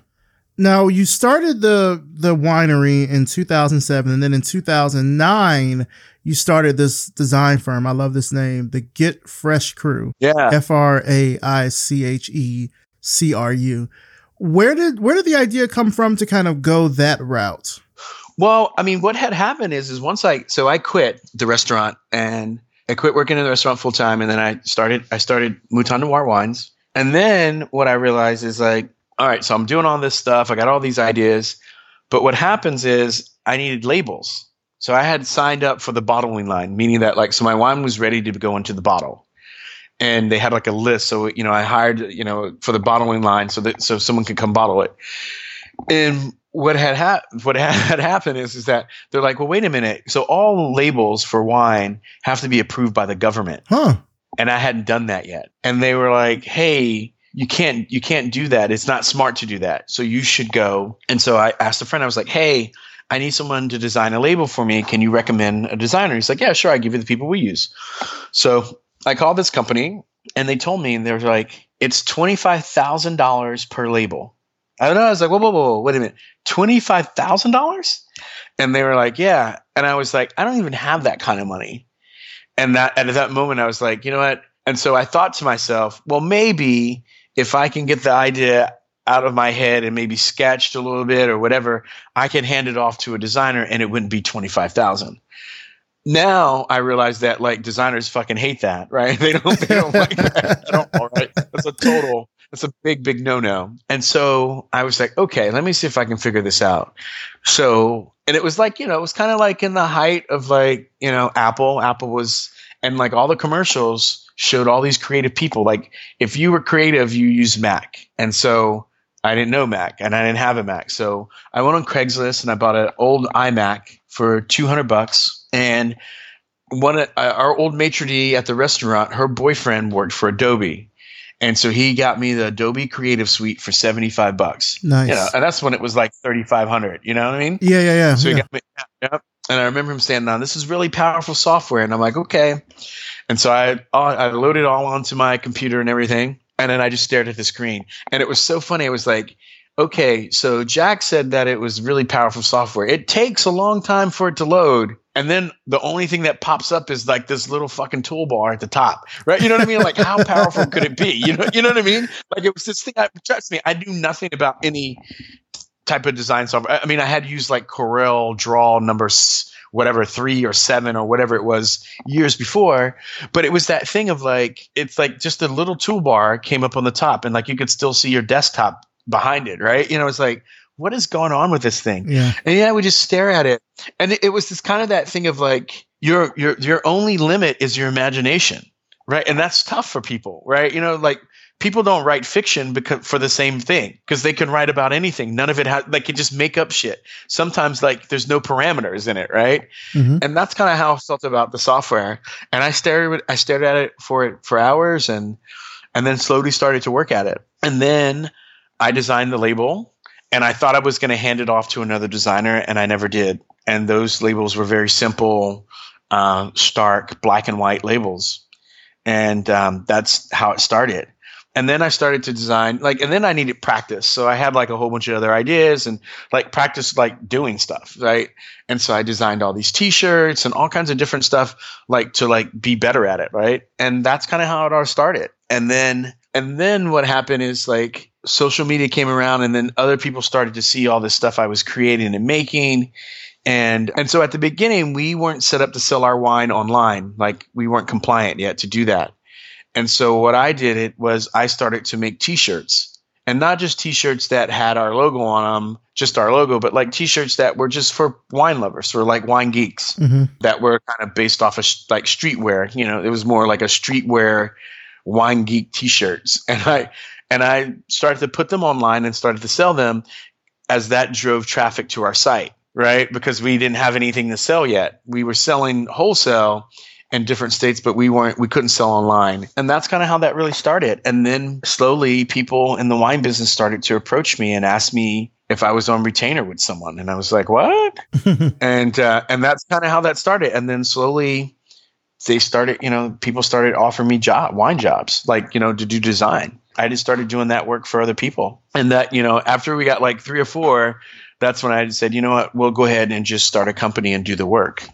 Now you started the the winery in 2007, and then in 2009 you started this design firm. I love this name, the Get Fraîche Cru.
Yeah,
F R A I C H E C R U. Where did where did the idea come from to kind of go that route?
Well, I mean, what had happened is is once I so I quit the restaurant and I quit working in the restaurant full time, and then I started I started Mouton Noir Wines, and then what I realized is like, all right, so I'm doing all this stuff, I got all these ideas, but what happens is I needed labels, so I had signed up for the bottling line, meaning that like, so my wine was ready to go into the bottle, and they had like a list, so you know I hired you know for the bottling line so that so someone could come bottle it, and what had ha- what had happened is is that they're like, well, wait a minute. So all labels for wine have to be approved by the government.
Huh.
And I hadn't done that yet. And they were like, hey, you can't you can't do that. It's not smart to do that. So you should go. And so I asked a friend. I was like, hey. I need someone to design a label for me. Can you recommend a designer? He's like, Yeah, sure. I give you the people we use. So I called this company and they told me, and they're like, It's $25,000 per label. I don't know. I was like, whoa, whoa, whoa, wait a minute, twenty five thousand dollars? And they were like, yeah. And I was like, I don't even have that kind of money. And that and at that moment, I was like, you know what? And so I thought to myself, well, maybe if I can get the idea out of my head and maybe sketched a little bit or whatever, I can hand it off to a designer and it wouldn't be twenty five thousand. Now I realize that like designers fucking hate that, right? They don't they don't like that at all, right? That's a total that's a big, big no no. And so I was like, okay, let me see if I can figure this out. So, and it was like, you know, it was kind of like in the height of like, you know, Apple. Apple was, and like all the commercials showed all these creative people. Like if you were creative, you use Mac. And so I didn't know Mac and I didn't have a Mac. So I went on Craigslist and I bought an old iMac for 200 bucks. And one, uh, our old maitre d' at the restaurant, her boyfriend worked for Adobe. And so he got me the Adobe Creative Suite for 75 bucks.
Nice.
You know, and that's when it was like 3,500. You know what I mean?
Yeah, yeah, yeah.
So
yeah.
he got me, yeah. And I remember him saying, "Now this is really powerful software." And I'm like, "Okay." And so I I loaded all onto my computer and everything, and then I just stared at the screen. And it was so funny. I was like, okay, so Jack said that it was really powerful software. It takes a long time for it to load. And then the only thing that pops up is like this little fucking toolbar at the top, right? You know what I mean? Like, how powerful could it be? You know, you know what I mean? Like, it was this thing. I, trust me, I knew nothing about any type of design software. I mean, I had used like Corel Draw numbers whatever three or seven or whatever it was years before. But it was that thing of like it's like just a little toolbar came up on the top, and like you could still see your desktop behind it, right? You know, it's like what is going on with this thing?
Yeah.
And yeah, we just stare at it, and it, it was this kind of that thing of like your your your only limit is your imagination, right? And that's tough for people, right? You know, like people don't write fiction because for the same thing because they can write about anything none of it has they can just make up shit sometimes like there's no parameters in it right
Mhm.
and that's kind of how i felt about the software and i stared at- i stared at it for it for hours and and then slowly started to work at it and then i designed the label and i thought i was going to hand it off to another designer and i never did and those labels were very simple uh, stark black and white labels and um, that's how it started and then I started to design like, and then I needed practice. So I had like a whole bunch of other ideas and like practice like doing stuff, right? And so I designed all these T-shirts and all kinds of different stuff, like to like be better at it, right? And that's kind of how it all started. And then, and then what happened is like social media came around, and then other people started to see all this stuff I was creating and making. And and so at the beginning, we weren't set up to sell our wine online, like we weren't compliant yet to do that. And so what I did it was I started to make t-shirts and not just t-shirts that had our logo on them, just our logo, but like t-shirts that were just for wine lovers or like wine geeks
Mhm.
that were kind of based off of sh- like streetwear. You know, it was more like a streetwear wine geek t-shirts. And I and I started to put them online and started to sell them as that drove traffic to our site, right? Because we didn't have anything to sell yet. We were selling wholesale in different states, but we weren't we couldn't sell online. And that's kind of how that really started. And then slowly people in the wine business started to approach me and ask me if I was on retainer with someone. And I was like, What? and uh, and that's kind of how that started. And then slowly they started, you know, people started offering me job wine jobs, like, you know, to do design. I just started doing that work for other people. And that, you know, after we got like three or four, that's when I said, you know what, we'll go ahead and just start a company and do the work.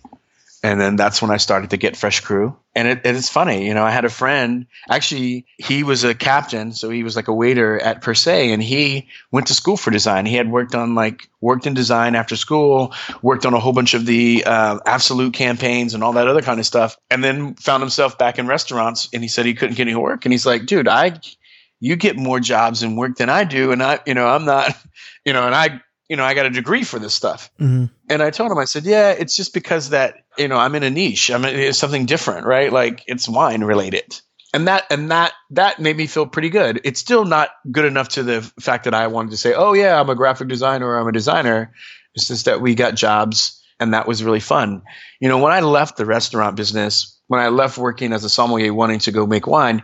And then that's when I started to get Fraîche Cru. And it, it's funny, you know, I had a friend, actually, he was a captain. So he was like a waiter at Per Se, and he went to school for design. He had worked on like, worked in design after school, worked on a whole bunch of the uh, Absolut campaigns and all that other kind of stuff. And then found himself back in restaurants. And he said he couldn't get any work. And he's like, dude, I, you get more jobs and work than I do. And I, you know, I'm not, you know, and I, you know, I got a degree for this stuff.
Mhm.
And I told him, I said, yeah, it's just because that, you know, I'm in a niche. I'm in, it's something different, right? Like it's wine related. And that, and that, that made me feel pretty good. It's still not good enough to the fact that I wanted to say, oh yeah, I'm a graphic designer or I'm a designer. It's just that we got jobs and that was really fun. You know, when I left the restaurant business, when I left working as a sommelier wanting to go make wine,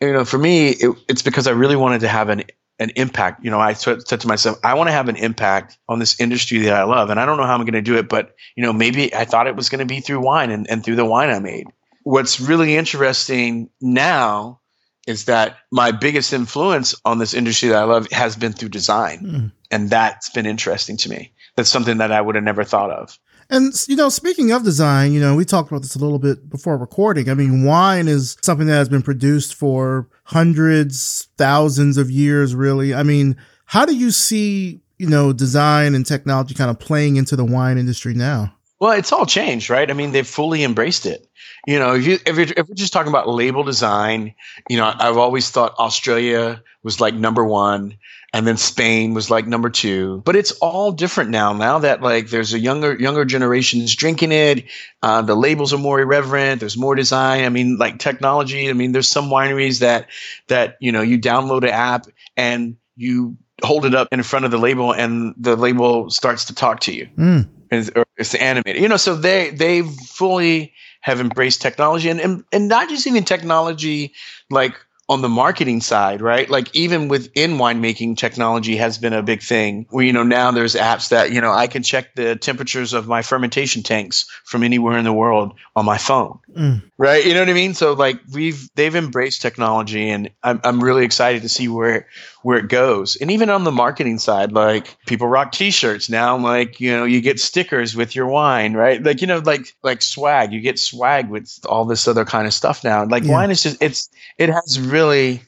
you know, for me, it, it's because I really wanted to have an an impact. You know, I said to myself, I want to have an impact on this industry that I love, and I don't know how I'm going to do it, but you know, maybe I thought it was going to be through wine and, and through the wine I made. What's really interesting now is that my biggest influence on this industry that I love has been through design,
Mm.
and that's been interesting to me. That's something that I would have never thought of.
And you know, speaking of design, you know, we talked about this a little bit before recording. I mean, wine is something that has been produced for hundreds, thousands of years, really. I mean, how do you see, you know, design and technology kind of playing into the wine industry now?
Well, it's all changed, right? I mean, they've fully embraced it. You know, if you if, if we're just talking about label design, you know, I've always thought Australia was like number one, and then Spain was like number two. But it's all different now. Now that like there's a younger younger generations drinking it, uh, the labels are more irreverent. There's more design. I mean, like technology. I mean, there's some wineries that that you know you download an app and you hold it up in front of the label, and the label starts to talk to you
Mm.
is, or it's animated. You know, so they they fully have embraced technology and, and and not just even technology like on the marketing side, right? Like even within winemaking, technology has been a big thing. Where you know now there's apps that you know I can check the temperatures of my fermentation tanks from anywhere in the world on my phone,
Mm.
right? You know what I mean? So like we've they've embraced technology, and I'm I'm really excited to see where where it goes. And even on the marketing side, like people rock T-shirts now. Like you know, you get stickers with your wine, right? Like you know, like like swag. You get swag with all this other kind of stuff now. Like
Yeah.
wine is just it's it has really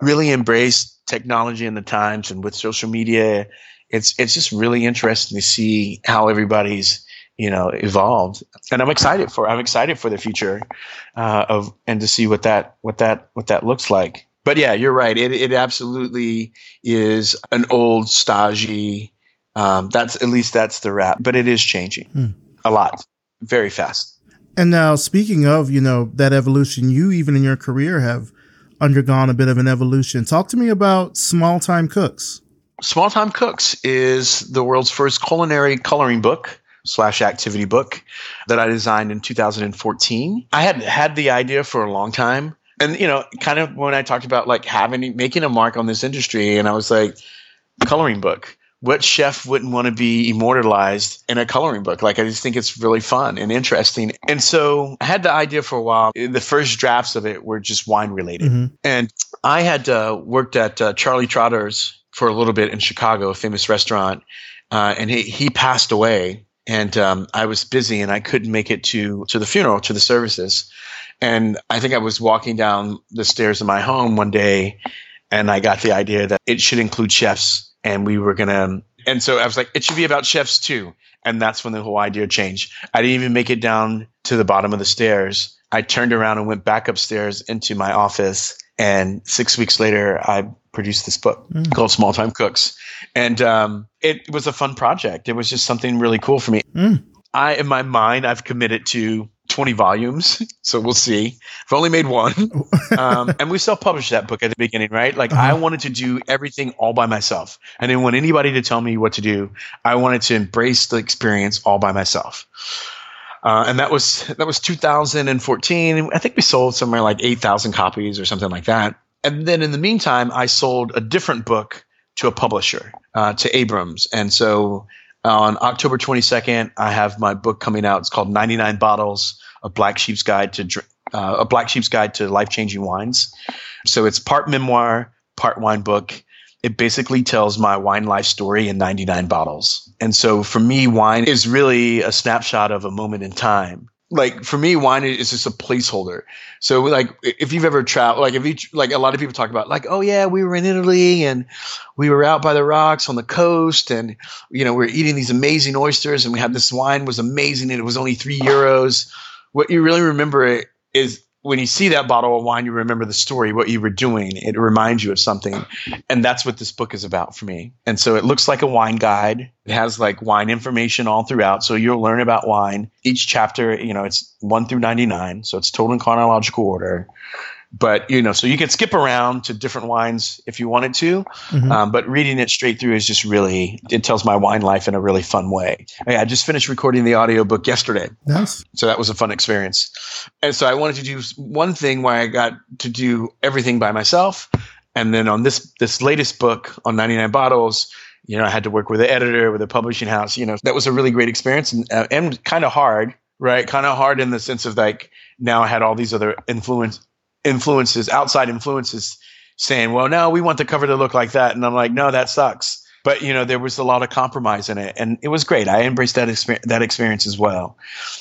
really embraced technology and the times and with social media, it's it's just really interesting to see how everybody's you know evolved and i'm excited for i'm excited for the future uh, of and to see what that what that what that looks like but yeah you're right it, it absolutely is an old stagey um, that's at least that's the rap but it is changing hmm. a lot very fast
and now speaking of you know that evolution you even in your career have undergone a bit of an evolution talk to me about small time cooks
small time cooks is the world's first culinary coloring book slash activity book that I designed in 2014. I had had the idea for a long time. And, you know, kind of when I talked about like having, making a mark on this industry, and I was like, coloring book. What chef wouldn't want to be immortalized in a coloring book? Like, I just think it's really fun and interesting. And so I had the idea for a while. The first drafts of it were just wine related. Mm-hmm. And I had uh, worked at uh, Charlie Trotter's for a little bit in Chicago, a famous restaurant. Uh, and he, he passed away and um, I was busy and I couldn't make it to to the funeral to the services. And I think I was walking down the stairs of my home one day, and I got the idea that it should include chefs, and we were gonna. And so I was like, it should be about chefs too. And that's when the whole idea changed. I didn't even make it down to the bottom of the stairs. I turned around and went back upstairs into my office. And six weeks later, I produced this book mm. called Small Time Cooks. And um, it was a fun project. It was just something really cool for me. Mm. I, in my mind, I've committed to 20 volumes. So we'll see. I've only made one. um, and we self published that book at the beginning, right? Like uh-huh. I wanted to do everything all by myself. I didn't want anybody to tell me what to do. I wanted to embrace the experience all by myself. Uh, and that was that was 2014. I think we sold somewhere like 8,000 copies or something like that. And then in the meantime, I sold a different book to a publisher, uh, to Abrams. And so on October 22nd, I have my book coming out. It's called 99 Bottles: A Black Sheep's Guide to uh, A Black Sheep's Guide to Life Changing Wines. So it's part memoir, part wine book. It basically tells my wine life story in 99 bottles. And so for me, wine is really a snapshot of a moment in time like for me, wine is just a placeholder. So like if you've ever traveled, like if you like a lot of people talk about like, oh yeah, we were in Italy and we were out by the rocks on the coast and you know we are eating these amazing oysters and we had this wine was amazing and it was only three euros. What you really remember is when you see that bottle of wine, you remember the story, what you were doing. It reminds you of something. And that's what this book is about for me. And so it looks like a wine guide. It has like wine information all throughout. So you'll learn about wine. Each chapter, you know, it's one through 99. So it's total in chronological order but you know so you can skip around to different wines if you wanted to mm-hmm. um, but reading it straight through is just really it tells my wine life in a really fun way. I just finished recording the audiobook yesterday.
Nice.
So that was a fun experience. And so i wanted to do one thing where i got to do everything by myself. And then on this this latest book on 99 bottles you know i had to work with an editor with a publishing house you know that was a really great experience and, uh, and kind of hard right? Kind of hard in the sense of like now i had all these other influence influences, outside influences, saying, "Well, no, we want the cover to look like that," and I'm like, "No, that sucks." But you know, there was a lot of compromise in it, and it was great. I embraced that experience, that experience as well.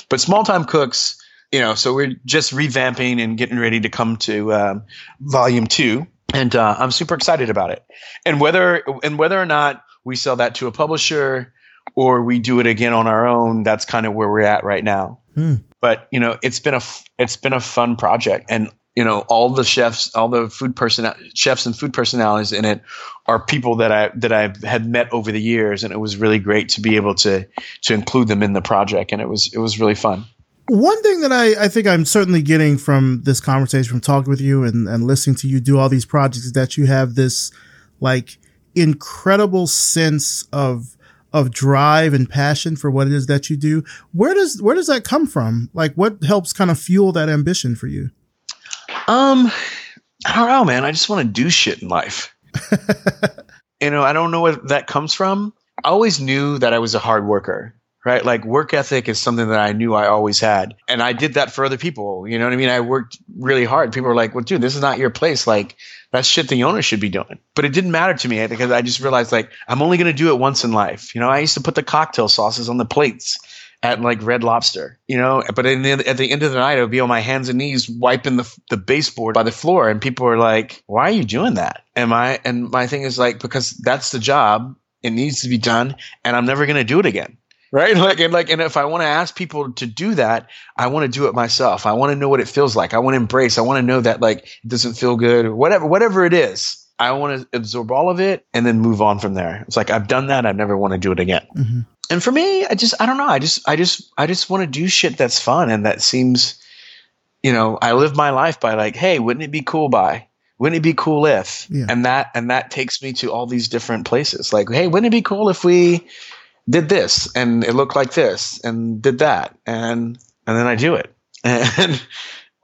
But small time cooks, you know, so we're just revamping and getting ready to come to um, volume two, and uh, I'm super excited about it. And whether and whether or not we sell that to a publisher or we do it again on our own, that's kind of where we're at right now. Hmm. But you know, it's been a it's been a fun project, and you know all the chefs all the food person chefs and food personalities in it are people that i that i had met over the years and it was really great to be able to to include them in the project and it was it was really fun
one thing that I, I think I'm certainly getting from this conversation, from talking with you and, and listening to you do all these projects, is that you have this like incredible sense of of drive and passion for what it is that you do. Where does where does that come from? Like, what helps kind of fuel that ambition for you?
Um, I don't know, man. I just want to do shit in life. you know, I don't know where that comes from. I always knew that I was a hard worker, right? Like work ethic is something that I knew I always had. And I did that for other people. You know what I mean? I worked really hard. People were like, well, dude, this is not your place. Like, that's shit the owner should be doing. But it didn't matter to me because I just realized like I'm only going to do it once in life. You know, I used to put the cocktail sauces on the plates at like Red Lobster, you know. But the, at the end of the night, I would be on my hands and knees wiping the the baseboard by the floor, and people are like, "Why are you doing that?" And my and my thing is like because that's the job. It needs to be done, and I'm never going to do it again. Right? Like and like and if i want to ask people to do that i want to do it myself. I want to know what it feels like. I want to embrace. I want to know that like it doesn't feel good or whatever whatever it is. I want to absorb all of it and then move on from there. It's like i've done that. I never want to do it again. Mm-hmm. And for me i just i don't know. I just i just i just want to do shit that's fun and that seems you know i live my life by like hey wouldn't it be cool by? Wouldn't it be cool if? Yeah. and that and that takes me to all these different places. Like hey wouldn't it be cool if we did this and it looked like this and did that and and then I do it. And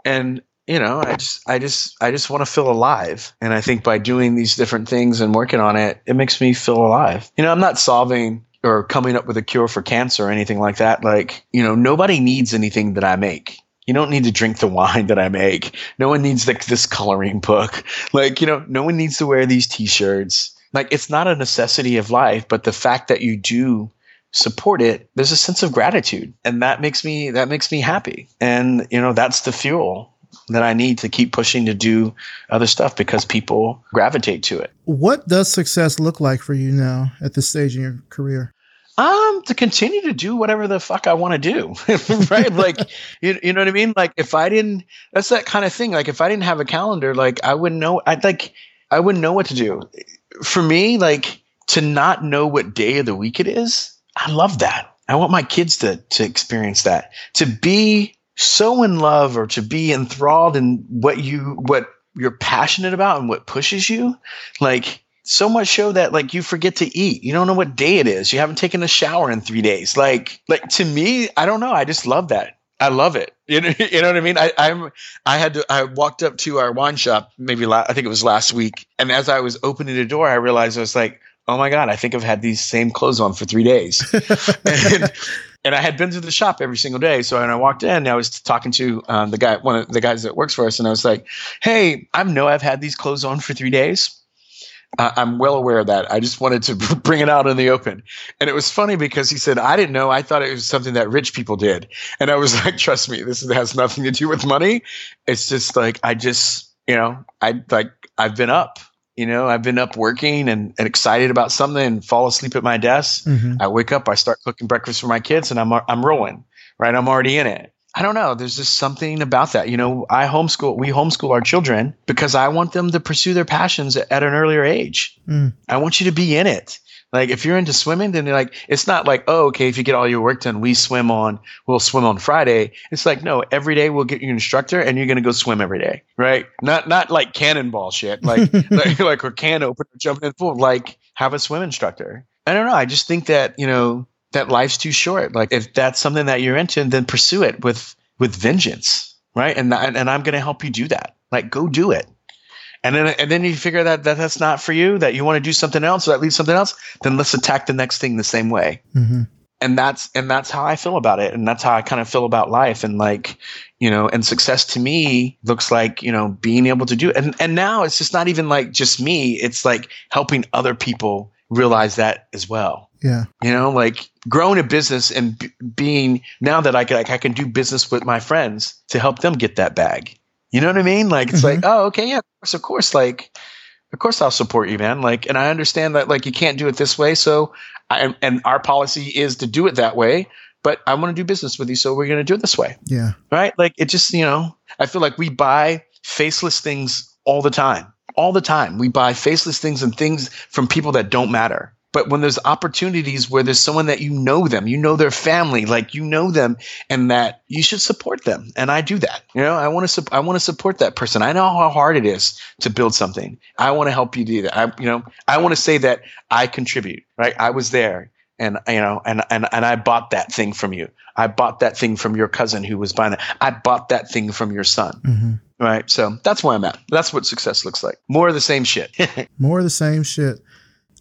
and you know I just I just I just want to feel alive. And I think by doing these different things and working on it it makes me feel alive. You know I'm not solving or coming up with a cure for cancer or anything like that like you know nobody needs anything that I make you don't need to drink the wine that I make. No one needs the, this coloring book. Like, you know, no one needs to wear these t-shirts. Like, it's not a necessity of life, but the fact that you do support it, there's a sense of gratitude. And that makes me that makes me happy. And you know, that's the fuel that I need to keep pushing to do other stuff because people gravitate to it.
What does success look like for you now at this stage in your career?
Um, to continue to do whatever the fuck I want to do, right? like, you, you know what I mean? Like, if I didn't, that's that kind of thing. Like, if I didn't have a calendar, like, I wouldn't know. I'd like, I wouldn't know what to do. For me, like, to not know what day of the week it is, I love that. I want my kids to to experience that. To be so in love or to be enthralled in what you what you're passionate about and what pushes you. Like so much show that like you forget to eat. You don't know what day it is. You haven't taken a shower in 3 days. Like like to me, I don't know. I just love that. I love it. You know, you know what I mean? I, I'm, I had to, I walked up to our wine shop, maybe la- I think it was last week. And as I was opening the door, I realized I was like, oh my god, I think I've had these same clothes on for three days. and, and I had been to the shop every single day. So when I walked in, I was talking to um, the guy, one of the guys that works for us, and I was like, "Hey, I know I've had these clothes on for three days. Uh, I'm well aware of that. I just wanted to bring it out in the open." And it was funny because he said, "I didn't know. I thought it was something that rich people did." And I was like, "Trust me, this has nothing to do with money. It's just like I just, you know, I like I've been up." You know, I've been up working and, and excited about something and fall asleep at my desk. Mm-hmm. I wake up, I start cooking breakfast for my kids and I'm, I'm rolling, right? I'm already in it. I don't know. There's just something about that. You know, I homeschool, we homeschool our children because I want them to pursue their passions at, an earlier age. Mm. I want you to be in it. Like if you're into swimming, then like it's not like oh okay if you get all your work done, we swim on we'll swim on Friday. It's like no, every day we'll get your instructor and you're gonna go swim every day, right? Not not like cannonball shit, like like like or can open or jumping in the pool. Like have a swim instructor. I don't know. I just think that you know that life's too short. Like if that's something that you're into, then pursue it with with vengeance, right? And and, and I'm gonna help you do that. Like go do it and then and then you figure that, that that's not for you that you want to do something else or that leads something else then let's attack the next thing the same way mm-hmm. and that's and that's how i feel about it and that's how i kind of feel about life and like you know and success to me looks like you know being able to do it and and now it's just not even like just me it's like helping other people realize that as well
yeah
you know like growing a business and b- being now that I can, like, I can do business with my friends to help them get that bag you know what I mean? Like it's mm-hmm. like, oh, okay, yeah, of course, of course, like of course I'll support you, man. Like, and I understand that like you can't do it this way, so I, and our policy is to do it that way. But I want to do business with you, so we're going to do it this way.
Yeah.
Right. Like it just, you know, I feel like we buy faceless things all the time. All the time. We buy faceless things and things from people that don't matter. But when there's opportunities where there's someone that you know them, you know their family, like you know them, and that you should support them. And I do that. You know, I want to su- I want to support that person. I know how hard it is to build something. I want to help you do that. I you know I want to say that I contribute. Right, I was there and you know and and and I bought that thing from you. I bought that thing from your cousin who was buying it. I bought that thing from your son. Mm-hmm. Right. So that's where I'm at. That's what success looks like. More of the same shit.
More of the same shit.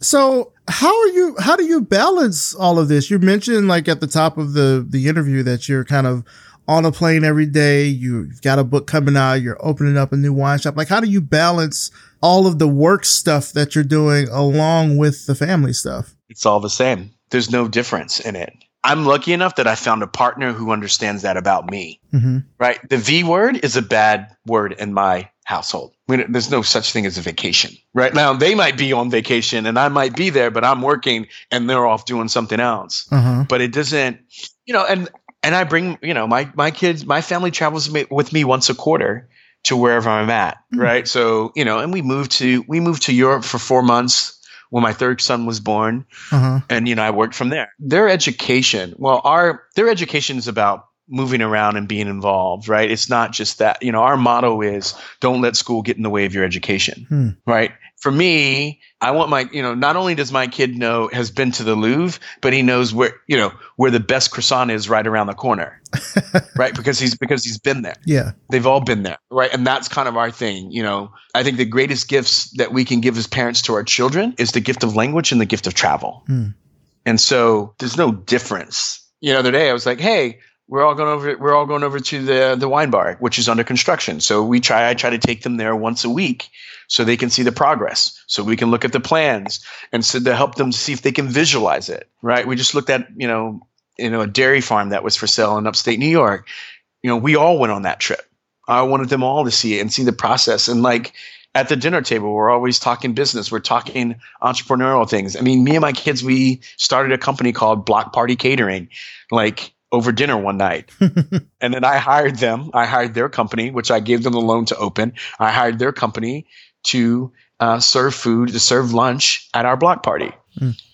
So how are you how do you balance all of this? You mentioned like at the top of the the interview that you're kind of on a plane every day, you've got a book coming out, you're opening up a new wine shop. Like how do you balance all of the work stuff that you're doing along with the family stuff?
It's all the same. There's no difference in it I'm lucky enough that I found a partner who understands that about me.
hmm
Right? The V word is a bad word in my household. We there's no such thing as a vacation. Right now, they might be on vacation and I might be there, but I'm working and they're off doing something else.
Uh-huh.
But it doesn't, you know, and and I bring, you know, my my kids, my family travels with me once a quarter to wherever I'm at.
Mm.
Right? So you know, and we moved to we moved to Europe for four months when my third son was born
Uh-huh.
and you know I worked from there. Their education, well, our their education is about moving around and being involved, right? It's not just that. You know, our motto is don't let school get in the way of your education,
Hmm.
right? For me, I want my, you know, not only does my kid know has been to the Louvre, but he knows where, you know, where the best croissant is right around the corner, right? Because he's because he's been there
Yeah.
they've all been there right and that's kind of our thing you know i think the greatest gifts that we can give as parents to our children is the gift of language and the gift of travel
Hmm.
and so there's no difference you know the other day i was like hey we're all going over we're all going over to the the wine bar which is under construction so we try i try to take them there once a week so they can see the progress so we can look at the plans and so to help them see if they can visualize it right we just looked at you know you know a dairy farm that was for sale in upstate new york you know we all went on that trip I wanted them all to see it and see the process. And like at the dinner table, we're always talking business. We're talking entrepreneurial things. I mean, me and my kids, we started a company called Block Party Catering, like over dinner one night. and then I hired them. I hired their company, which I gave them the loan to open. I hired their company to uh, serve food, to serve lunch at our block party.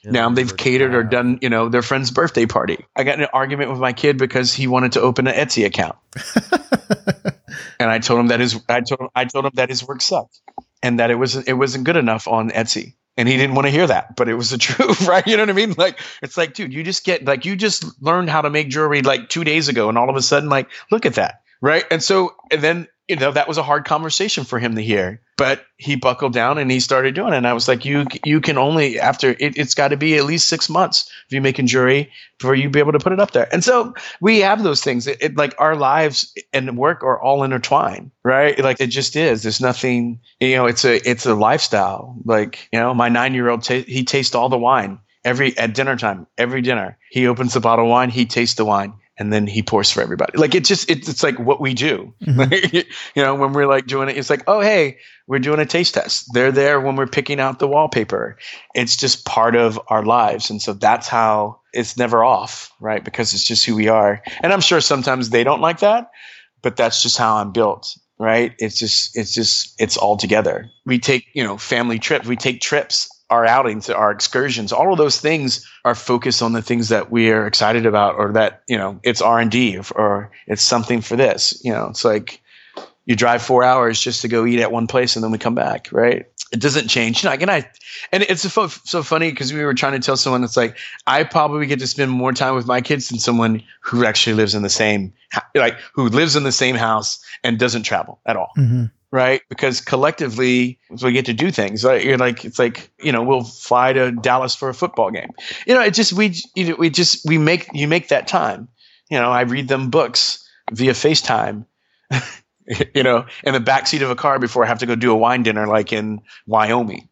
Now they've catered or done, you know, their friend's birthday party. I got in an argument with my kid because he wanted to open an Etsy account. and I told him that his I told him I told him that his work sucked and that it wasn't it wasn't good enough on Etsy. And he didn't want to hear that, but it was the truth, right? You know what I mean? Like it's like, dude, you just get like you just learned how to make jewelry like two days ago, and all of a sudden, like, look at that, right? And so, and then you know that was a hard conversation for him to hear, but he buckled down and he started doing it. And I was like, you you can only after it, it's got to be at least six months if you're making jewelry before you be able to put it up there. And so we have those things. It, it like our lives and work are all intertwined, right? Like it just is. There's nothing, you know. It's a it's a lifestyle. Like you know, my nine year old ta- he tastes all the wine every at dinner time. Every dinner, he opens the bottle of wine, he tastes the wine. And then he pours for everybody. Like it just, it's, it's like what we do. Mm-hmm. you know, when we're like doing it, it's like, oh, hey, we're doing a taste test. They're there when we're picking out the wallpaper. It's just part of our lives. And so that's how it's never off, right? Because it's just who we are. And I'm sure sometimes they don't like that, but that's just how I'm built, right? It's just, it's just, it's all together. We take, you know, family trips, we take trips, our outings, our excursions, all of those things are focused on the things that we are excited about or that, you know, it's R&D or, or it's something for this, you know, it's like, you drive four hours just to go eat at one place and then we come back, right? It doesn't change. You know, and I, and it's so, so funny because we were trying to tell someone it's like I probably get to spend more time with my kids than someone who actually lives in the same, like who lives in the same house and doesn't travel at all,
hmm
right? Because collectively we get to do things. Like you're like it's like you know we'll fly to Dallas for a football game. You know, it just we you know, we just we make you make that time. You know, I read them books via FaceTime. you know, in the backseat of a car before I have to go do a wine dinner like in Wyoming.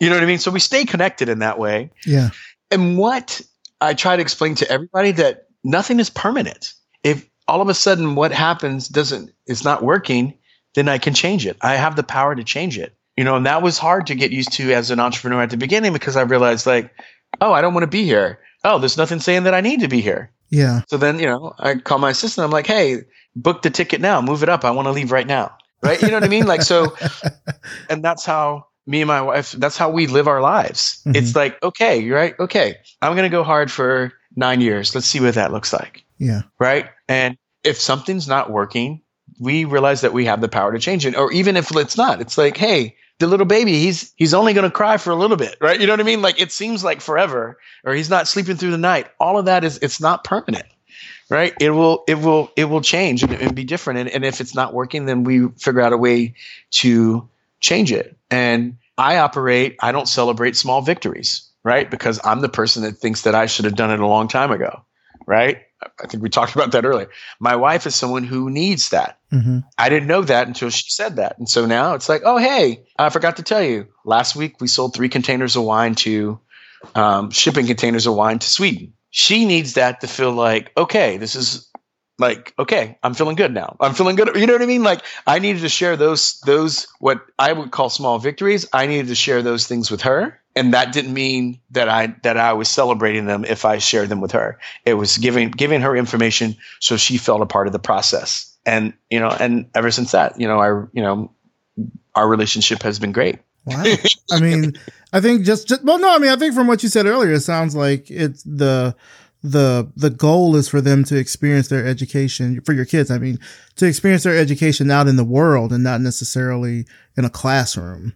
You know what I mean? So we stay connected in that way.
Yeah.
And what I try to explain to everybody that nothing is permanent. If all of a sudden what happens doesn't is not working, then I can change it. I have the power to change it. You know, and that was hard to get used to as an entrepreneur at the beginning because I realized like, oh, I don't want to be here. Oh, there's nothing saying that I need to be here.
Yeah.
So then, you know, I call my assistant. I'm like, hey, book the ticket now. Move it up. I want to leave right now. Right. You know what I mean? Like, so, and that's how me and my wife, that's how we live our lives.
Mhm.
It's like, okay, you're right. Okay. I'm going to go hard for nine years. Let's see what that looks like.
Yeah.
Right. And if something's not working, we realize that we have the power to change it. Or even if it's not, it's like, hey, the little baby, he's he's only going to cry for a little bit, right? You know what I mean? Like it seems like forever, or he's not sleeping through the night. All of that is it's not permanent, right? It will it will it will change and, and be different. And, and if it's not working, then we figure out a way to change it. And I operate. I don't celebrate small victories, right? Because I'm the person that thinks that I should have done it a long time ago, right? I think we talked about that earlier. My wife is someone who needs that.
hmm
I didn't know that until she said that. And so now it's like, oh, hey, I forgot to tell you. Last week we sold three containers of wine to um, shipping containers of wine to Sweden. she needs that to feel like, okay, this is like, okay, I'm feeling good now. I'm feeling good. You know what I mean? Like I needed to share those those what I would call small victories. I needed to share those things with her. And that didn't mean that I that I was celebrating them if I shared them with her. It was giving giving her information so she felt a part of the process. And you know, and ever since that, you know, I you know, our relationship has been great.
Wow. I mean, I think just, just well, no, I mean, I think from what you said earlier, it sounds like it's the the the goal is for them to experience their education for your kids. I mean, to experience their education out in the world and not necessarily in a classroom.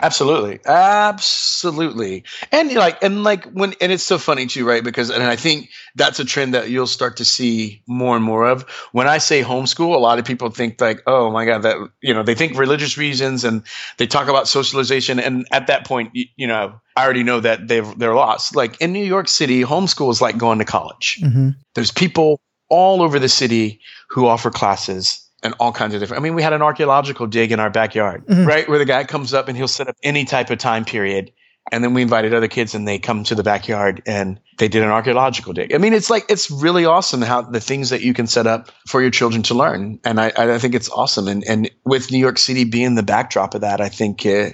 Absolutely. Absolutely. And like and like when and it's so funny too, right? Because and I think that's a trend that you'll start to see more and more of. When I say homeschool, a lot of people think like, oh my God, that you know, they think religious reasons and they talk about socialization. And at that point, you, you know, I already know that they've they're lost. Like in New York City, homeschool is like going to college.
Mm-hmm.
There's people all over the city who offer classes and all kinds of different. I mean, we had an archaeological dig in our backyard,
Mhm.
right, where the guy comes up and he'll set up any type of time period, and then we invited other kids and they come to the backyard and they did an archaeological dig. I mean, it's like it's really awesome how the things that you can set up for your children to learn, and I, I think it's awesome. And and with New York City being the backdrop of that, I think uh,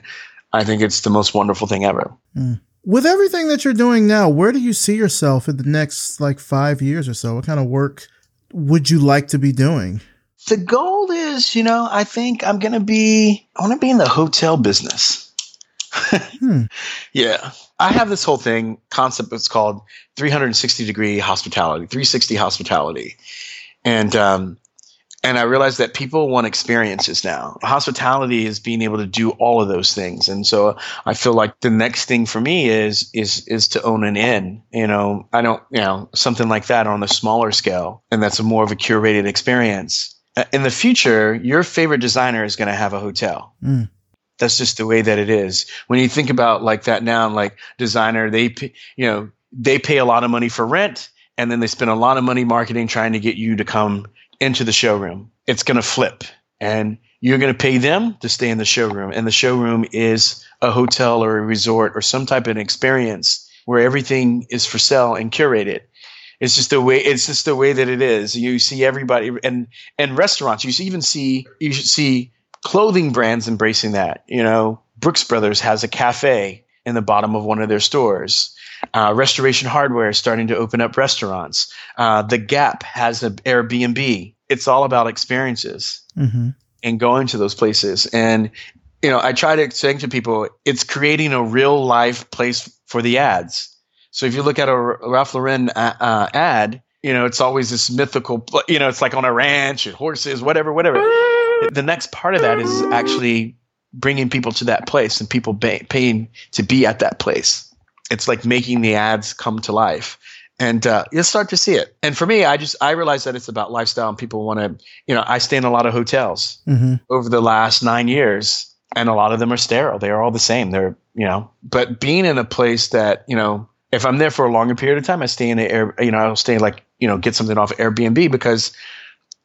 I think it's the most wonderful thing ever.
With everything that you're doing now, where do you see yourself in the next like five years or so? What kind of work would you like to be doing?
The goal is, you know, I think I'm gonna be I want to be in the hotel business.
Hmm.
Yeah. I have this whole thing concept that's called 360 degree hospitality, 360 hospitality. And um and I realized that people want experiences now. Hospitality is being able to do all of those things. And so I feel like the next thing for me is is is to own an inn. You know, I don't, you know, something like that on a smaller scale. And that's a more of a curated experience. Uh, In the future, your favorite designer is going to have a hotel
Mm.
that's just the way that it is. When you think about like that now, like designer, they, you know, they pay a lot of money for rent and then they spend a lot of money marketing trying to get you to come into the showroom. It's going to flip and you're going to pay them to stay in the showroom. And the showroom is a hotel or a resort or some type of an experience where everything is for sale and curated. It's just the way it's just the way that it is. You see everybody and and restaurants. You see- even see you should see clothing brands embracing that. You know, Brooks Brothers has a cafe in the bottom of one of their stores. Uh, Restoration Hardware is starting to open up restaurants. Uh, the Gap has an Airbnb. It's all about experiences
Mm-hmm.
and going to those places. And you know, I try to explain to people, it's creating a real life place for the ads. So if you look at a Ralph Lauren uh, uh, ad, you know, it's always this mythical, you know, it's like on a ranch and horses, whatever, whatever. The next part of that is actually bringing people to that place and people paying to be at that place. It's like making the ads come to life. And uh, you'll start to see it. And for me, I just I realize that it's about lifestyle, and people want to, you know, I stay in a lot of hotels
Mm-hmm.
over the last nine years, and a lot of them are sterile. They are all the same. They're you know, but being in a place that you know, if I'm there for a longer period of time, I stay in an air. You know, I'll stay like you know, get something off Airbnb because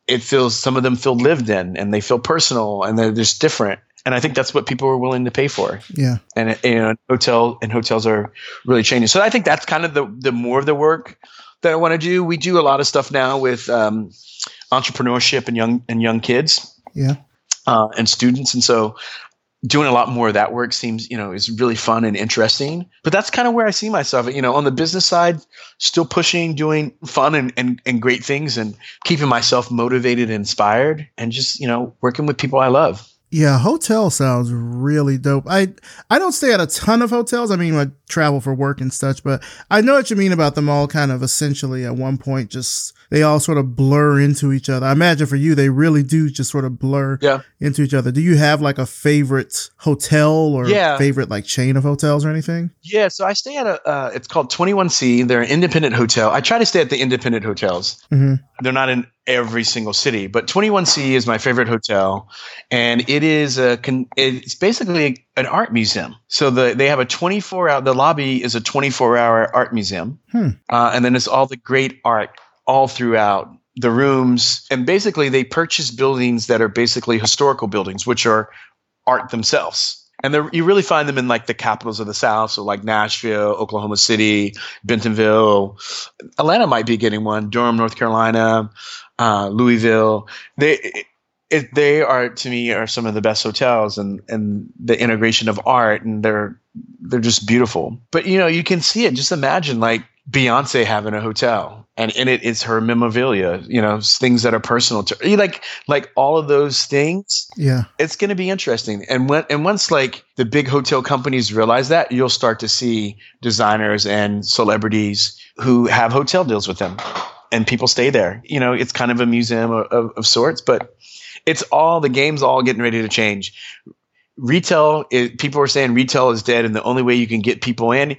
it feels some of them feel lived in and they feel personal and they're just different. And I think that's what people are willing to pay for.
Yeah.
And you know, hotel and hotels are really changing. So I think that's kind of the the more of the work that I want to do. We do a lot of stuff now with um, entrepreneurship and young and young kids
Yeah.
uh, and students. And so doing a lot more of that work seems, you know, is really fun and interesting. But that's kind of where I see myself, you know, on the business side, still pushing, doing fun and, and, and great things and keeping myself motivated and inspired and just, you know, working with people I love.
Yeah, hotel sounds really dope. I I don't stay at a ton of hotels. I mean, I travel for work and such, but I know what you mean about them all kind of essentially at one point just they all sort of blur into each other. I imagine for you they really do just sort of blur
Yeah.
into each other. Do you have like a favorite hotel or
Yeah.
favorite like chain of hotels or anything?
Yeah, so I stay at a. Uh, it's called Twenty One C. They're an independent hotel. I try to stay at the independent hotels.
Mhm.
They're not in every single city, but Twenty One C is my favorite hotel, and it is a. It's basically an art museum. So the they have a twenty four hour. The lobby is a twenty four hour art museum,
Hmm.
uh, and then it's all the great art all throughout the rooms. And basically, they purchase buildings that are basically historical buildings, which are art themselves. and you really find them in like the capitals of the South, so like Nashville, Oklahoma City, Bentonville. Atlanta might be getting one. Durham, North Carolina, uh, Louisville. They it, they are to me are some of the best hotels, and and the integration of art, and they're they're just beautiful. But you know, you can see it. Just imagine like Beyonce having a hotel, and in it is her memorabilia. You know, things that are personal to her. like like all of those things.
Yeah,
it's going to be interesting. And when and once like the big hotel companies realize that, you'll start to see designers and celebrities who have hotel deals with them, and people stay there. You know, it's kind of a museum of, of, of sorts, but it's all the game's all getting ready to change retail is, people are saying retail is dead and the only way you can get people in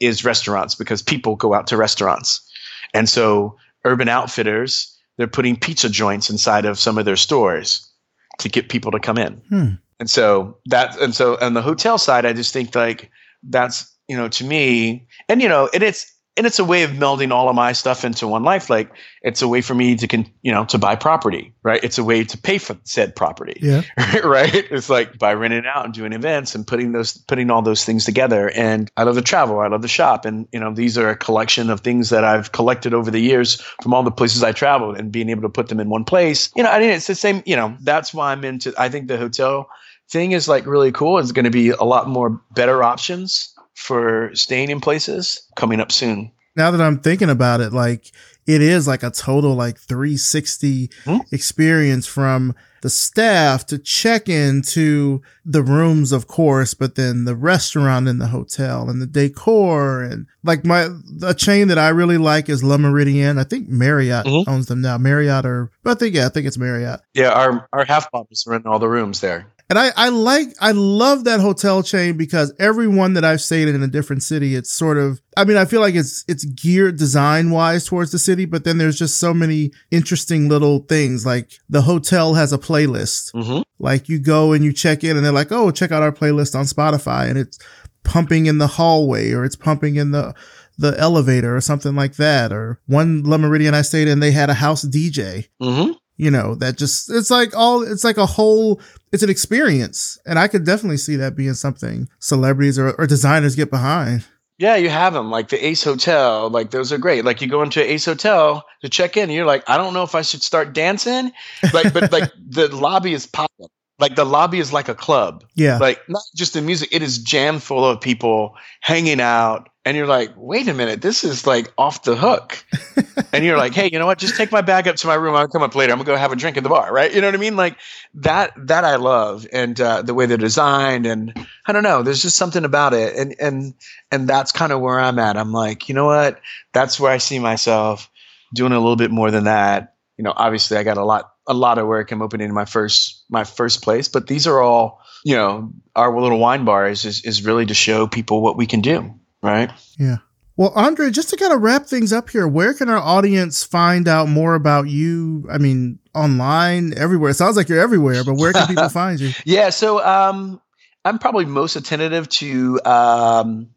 is restaurants because people go out to restaurants and so urban outfitters they're putting pizza joints inside of some of their stores to get people to come in
hmm.
and so that and so on the hotel side i just think like that's you know to me and you know and it's and it's a way of melding all of my stuff into one life. Like it's a way for me to can you know to buy property, right? It's a way to pay for said property,
yeah,
right? It's like by renting out and doing events and putting those putting all those things together. And I love to travel, I love to shop, and you know these are a collection of things that I've collected over the years from all the places I traveled, and being able to put them in one place. You know, I mean, it's the same. You know, that's why I'm into. I think the hotel thing is like really cool. It's going to be a lot more better options for staying in places coming up soon.
Now that I'm thinking about it, like it is like a total like 360 hmm? experience from the staff to check in to the rooms, of course, but then the restaurant and the hotel and the decor and like my, a chain that I really like is Le Meridien. I think Marriott mm-hmm. owns them now. Marriott or, I think, yeah, I think it's Marriott.
Yeah. Our, our half bombs are in all the rooms there.
And I, I like, I love that hotel chain because every one that I've stayed in in a different city, it's sort of, I mean, I feel like it's, it's geared design wise towards the city, but then there's just so many interesting little things. Like the hotel has a playlist.
Mm-hmm.
Like you go and you check in and they're like, oh, check out our playlist on Spotify and it's pumping in the hallway or it's pumping in the, the elevator or something like that. Or one Le Meridien I stayed in, they had a house DJ.
Mm-hmm
you know that just it's like all it's like a whole it's an experience. And i could definitely see that being something celebrities or, or designers get behind.
Yeah you have them like the ace hotel like those are great. Like you go into ace hotel to check in and you're like i don't know if i should start dancing like but like the lobby is popping like the lobby is like a club
yeah
like not just the music it is jammed full of people hanging out and you're like, wait a minute, this is like off the hook. and you're like, hey, you know what? Just take my bag up to my room. I'll come up later. I'm gonna go have a drink at the bar, right? You know what I mean? Like that. That I love, and uh, the way they're designed, and I don't know. There's just something about it, and and and that's kind of where I'm at. I'm like, you know what? That's where I see myself doing a little bit more than that. You know, obviously, I got a lot a lot of work. I'm opening my first my first place, but these are all you know. Our little wine bar is is, is really to show people what we can do right?
Yeah. Well, André, just to kind of wrap things up here, where can our audience find out more about you? I mean, online, everywhere. It sounds like you're everywhere, but where can people find you?
Yeah, so um, I'm probably most attentive to um,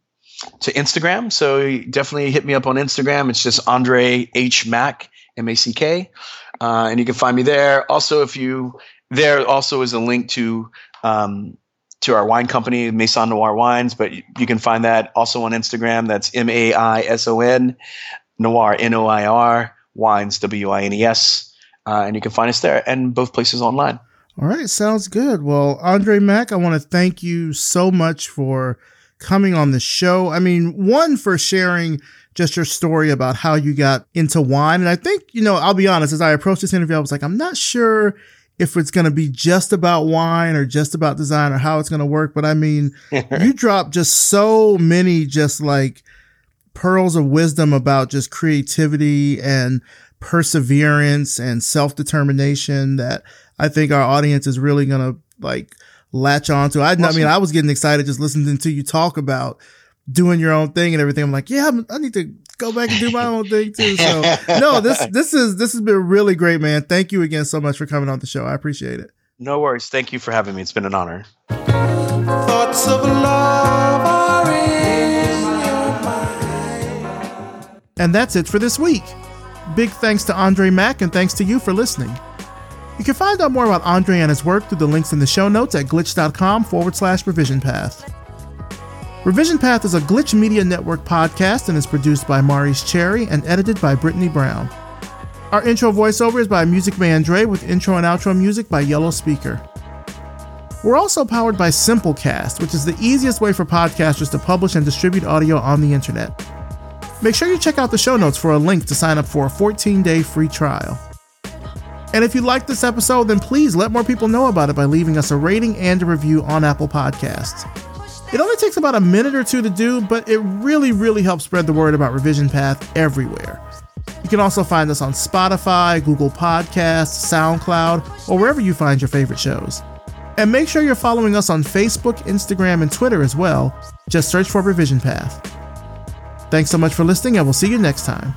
to Instagram. So definitely hit me up on Instagram. It's just Andre H Mack M A C K, uh, and you can find me there. Also, if you there also is a link to um, to our wine company, Maison Noir Wines, but you can find that also on Instagram. That's M A I S O N, Noir, N O I R, Wines, W I N E S. Uh, and you can find us there and both places online.
All right, sounds good. Well, André Mack, I want to thank you so much for coming on the show. I mean, one, for sharing just your story about how you got into wine. And I think, you know, I'll be honest, as I approached this interview, I was like, I'm not sure if it's going to be just about wine or just about design or how it's going to work. But I mean, you drop just so many just like pearls of wisdom about just creativity and perseverance and self determination that I think our audience is really going to like latch on to. I, I mean, I was getting excited just listening to you talk about doing your own thing and everything. I'm like, yeah, I need to go back and do my own thing too. So no, this this is this has been really great, man. Thank you again so much for coming on the show. I appreciate it.
No worries. Thank you for having me. It's been an honor.
And that's it for this week. Big thanks to André Mack and thanks to you for listening. You can find out more about André and his work through the links in the show notes at glitch.com forward slash revision path. Revision Path is a Glitch Media Network podcast and is produced by Maurice Cherry and edited by Brittani Brown. Our intro voiceover is by Music Man Dre with intro and outro music by Yellow Speaker. We're also powered by Simplecast, which is the easiest way for podcasters to publish and distribute audio on the internet. Make sure you check out the show notes for a link to sign up for a 14 day free trial. And if you like this episode, then please let more people know about it by leaving us a rating and a review on Apple Podcasts. It only takes about a minute or two to do, but it really, really helps spread the word about Revision Path everywhere. You can also find us on Spotify, Google Podcasts, SoundCloud, or wherever you find your favorite shows. And make sure you're following us on Facebook, Instagram, and Twitter as well. Just search for Revision Path. Thanks so much for listening, and we'll see you next time.